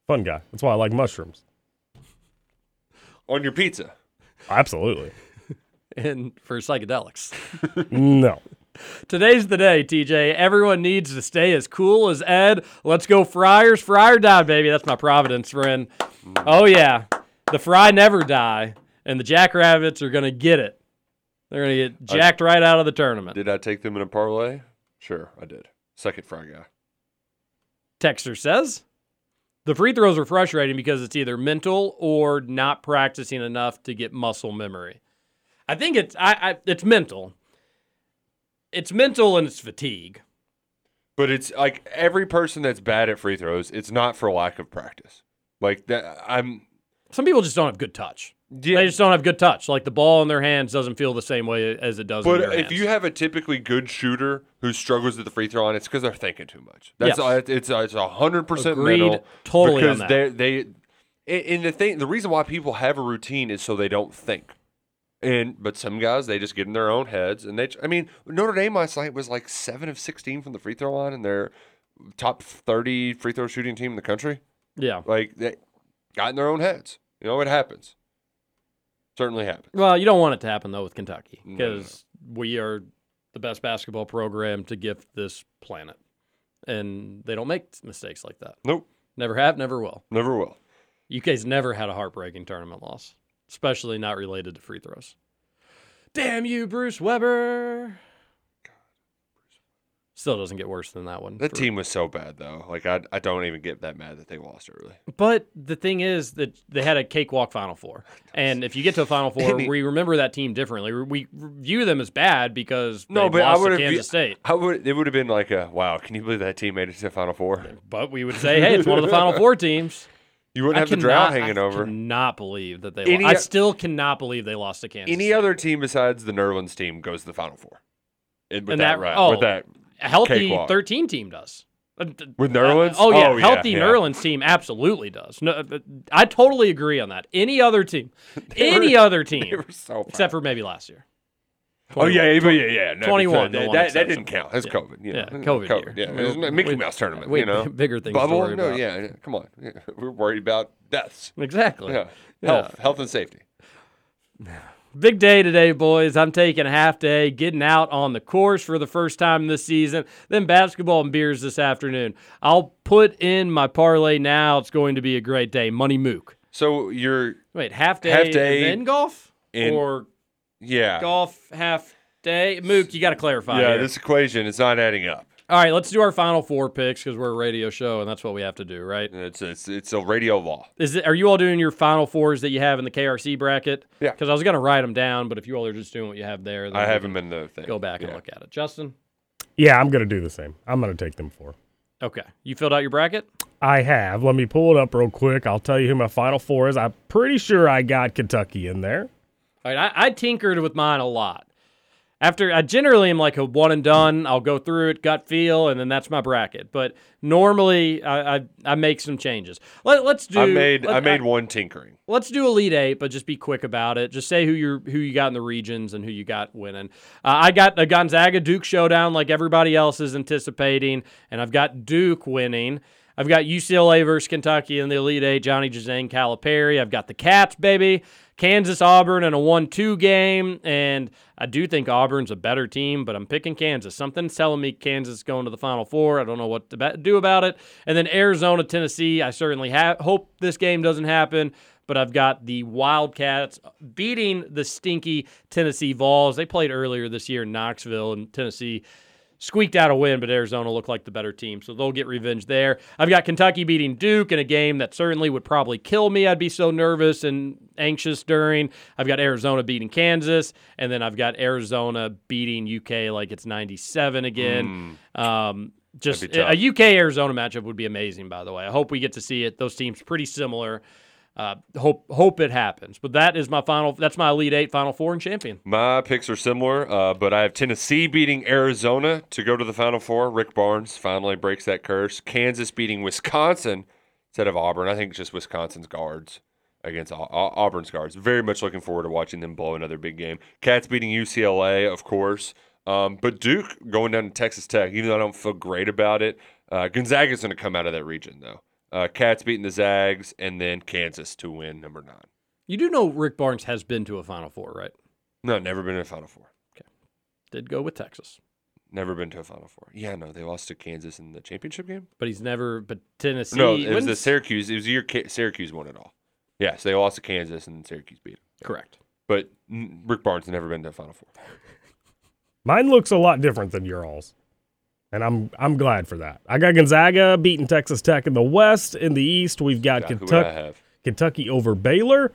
Fun guy. That's why I like mushrooms. On your pizza. Absolutely. [LAUGHS] And for psychedelics. [LAUGHS] no. Today's the day, TJ. Everyone needs to stay as cool as Ed. Let's go Friars. Fry or die, baby. That's my Providence friend. Oh, yeah. The Fry never die, and the Jackrabbits are going to get it. They're going to get jacked right out of the tournament. Did I take them in a parlay? Sure, I did. Second fry guy. Texter says the free throws are frustrating because it's either mental or not practicing enough to get muscle memory. I think it's I, I it's mental. It's mental and it's fatigue. But it's like every person that's bad at free throws, it's not for lack of practice. Like that I'm Some people just don't have good touch. Yeah. They just don't have good touch. Like the ball in their hands doesn't feel the same way as it does in But if hands. you have a typically good shooter who struggles at the free throw line, it's because they're thinking too much. That's Yes. it's it's a hundred percent mental. totally because they they and- and the thing the reason why people have a routine is so they don't think. And but some guys they just get in their own heads and they I mean Notre Dame last night was like seven of sixteen from the free throw line and they're top thirty free throw shooting team in the country. yeah. Like they got in their own heads. You know it happens. Certainly happens. Well, you don't want it to happen though with Kentucky No, no, because we are the best basketball program to gift this planet, and they don't make mistakes like that. Nope. Never have, never will. Never will. UK's never had a heartbreaking tournament loss, especially not related to free throws. Damn you, Bruce Weber. Still doesn't get worse than that one. That for- team was so bad though. Like I, I don't even get that mad that they lost early. But the thing is that they had a cakewalk Final Four, [LAUGHS] and if you get to a Final [LAUGHS] Four, we remember that team differently. We view them as bad because No, they but I would to have. Kansas State. I would. It would have been like a wow. Can you believe that team made it to the Final Four? But we would say, hey, it's one of the Final [LAUGHS] Four teams. You wouldn't I have the drought hanging I over. Cannot believe that they. Any- Lost. I still cannot believe they lost to Kansas. Any State. other team besides the Nerlens team goes to the Final Four. And with And that, that- right, oh, with that a healthy cakewalk. thirteen team does. Uh, With Nerlens? oh yeah, Oh, healthy yeah. Nerlens team absolutely does. No, uh, I totally agree on that. Any other team, [LAUGHS] any were- other team, so except for maybe last year. Oh yeah, yeah, yeah, yeah. No, 21, That, that, that didn't count. That's Yeah. COVID. You know. Yeah, COVID year. Yeah, it was Mickey we- Mouse tournament. way you know, [LAUGHS] bigger things Bubble? no, about. yeah, yeah, Come on, Yeah, [LAUGHS] we're worried about deaths. Exactly. Yeah, Yeah. health, health and safety. Big day today, boys. I'm taking a half day, getting out on the course for the first time this season. Then basketball and beers this afternoon. I'll put in my parlay now. It's going to be a great day. Money mook. So you're Wait, half day, Half day and then golf, and- or yeah, golf half day? Mook, you got to clarify. yeah. here. This equation is not adding up. All right, let's do our final four picks because we're a radio show and that's what we have to do, right? It's it's it's a radio law. Is it? Are you all doing your final fours that you have in the KRC bracket? Yeah. Because I was going to write them down, but if you all are just doing what you have there, then I haven't been in the thing. Go back and look at it. Justin. Yeah, I'm gonna do the same. I'm gonna take them four. Okay. You filled out your bracket? I have. Let me pull it up real quick. I'll tell you who my final four is. I'm pretty sure I got Kentucky in there. All right. I, I tinkered with mine a lot. After I generally am like a one and done. I'll go through it, gut feel, and then that's my bracket. But normally I I, I make some changes. Let, let's do. I made let- I made one tinkering. Let's do Elite Eight, but just be quick about it. Just say who you who you got in the regions and who you got winning. Uh, I got a Gonzaga Duke showdown like everybody else is anticipating, and I've got Duke winning. I've got UCLA versus Kentucky in the Elite Eight. Johnny Jazane Calipari. I've got the Cats, baby. Kansas Auburn in a one-two game, and I do think Auburn's a better team, but I'm picking Kansas. Something's telling me Kansas is going to the Final Four. I don't know what to do about it. And then Arizona, Tennessee. I certainly ha- hope this game doesn't happen, but I've got the Wildcats beating the stinky Tennessee Vols. They played earlier this year in Knoxville, and Tennessee squeaked out a win, but Arizona looked like the better team, so they'll get revenge there. I've got Kentucky beating Duke in a game that certainly would probably kill me. I'd be so nervous and anxious during. I've got Arizona beating Kansas, and then I've got Arizona beating UK like it's 97 again. Um, just That'd be tough. a UK Arizona matchup would be amazing, by the way. I hope we get to see it. Those teams pretty similar. Uh, hope hope it happens. But that is my final. That's my Elite Eight, Final Four, and champion. My picks are similar, uh, but I have Tennessee beating Arizona to go to the Final Four. Rick Barnes finally breaks that curse. Kansas beating Wisconsin instead of Auburn. I think just Wisconsin's guards against Au- Au- Auburn's guards. Very much looking forward to watching them blow another big game. Cats beating UCLA, of course. Um, but Duke going down to Texas Tech, even though I don't feel great about it. Uh, Gonzaga's going to come out of that region, though. Uh, Cats beating the Zags, and then Kansas to win number nine. You do know Rick Barnes has been to a Final Four, right? No, never been to a Final Four. Okay. Did go with Texas, Never been to a Final Four. Yeah, no, they lost to Kansas in the championship game. but he's never. But Tennessee. no, it was the Syracuse. It was your Syracuse won it all. Yes, they lost to Kansas and Syracuse beat them. Correct. But Rick Barnes has never been to a Final Four. [LAUGHS] Mine looks a lot different than your all's. And I'm I'm glad for that. I got Gonzaga beating Texas Tech in the West. In the East, we've got Yeah, who would I Kentucky, have? Kentucky over Baylor.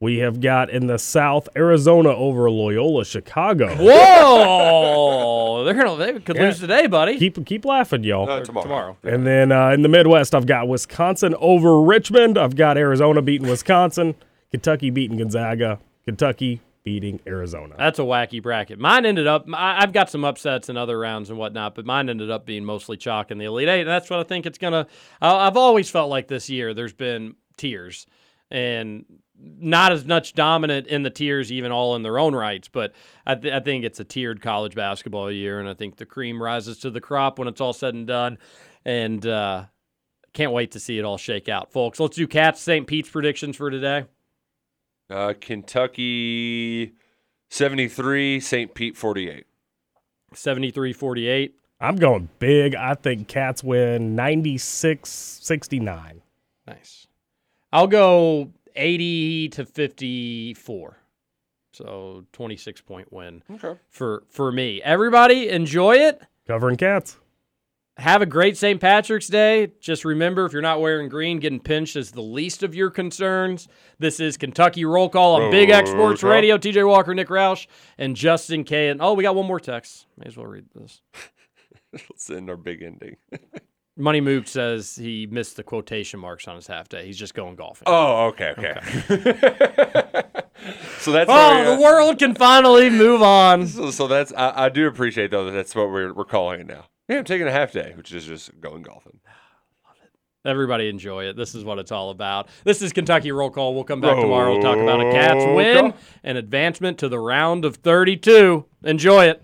We have got in the South Arizona over Loyola Chicago. Whoa! They're gonna. They could Yeah. lose today, buddy. Keep keep laughing, y'all. Uh, tomorrow. Tomorrow. And then uh, in the Midwest, I've got Wisconsin over Richmond. I've got Arizona beating Wisconsin. Kentucky beating Gonzaga. Kentucky beating Arizona. That's a wacky bracket. Mine ended up. I've got some upsets in other rounds and whatnot, but mine ended up being mostly chalk in the Elite Eight, and that's what I think it's gonna. I- I've always felt like this year there's been tiers, and not as much dominant in the tiers, even all in their own rights. But I, th- I think it's a tiered college basketball year, and I think the cream rises to the crop when it's all said and done. And uh, can't wait to see it all shake out, folks. Let's do Cats St. Pete's predictions for today. Uh, Kentucky 73, St. Pete 48. 73 48. I'm going big. I think Cats win 96 69. Nice. I'll go 80 to 54. So 26 point win Okay. for for me. Everybody enjoy it. Covering Cats. Have a great St. Patrick's Day. Just remember if you're not wearing green, getting pinched is the least of your concerns. This is Kentucky Roll Call on Big X Sports Radio. TJ Walker, Nick Roush, and Justin K. And oh, we got one more text. May as well read this. [LAUGHS] Let's end our big ending. [LAUGHS] Money Mook says he missed the quotation marks on his half day. He's just going golfing. Oh, okay, okay. [LAUGHS] so that's Oh, the world can finally move on. So, so that's I, I do appreciate though that that's what we're we're calling it now. Yeah, I'm taking a half day, which is just going golfing. Everybody enjoy it. This is what it's all about. This is Kentucky Roll Call. We'll come back tomorrow. We'll talk about a Cats win Roll call. and advancement to the round of 32. Enjoy it.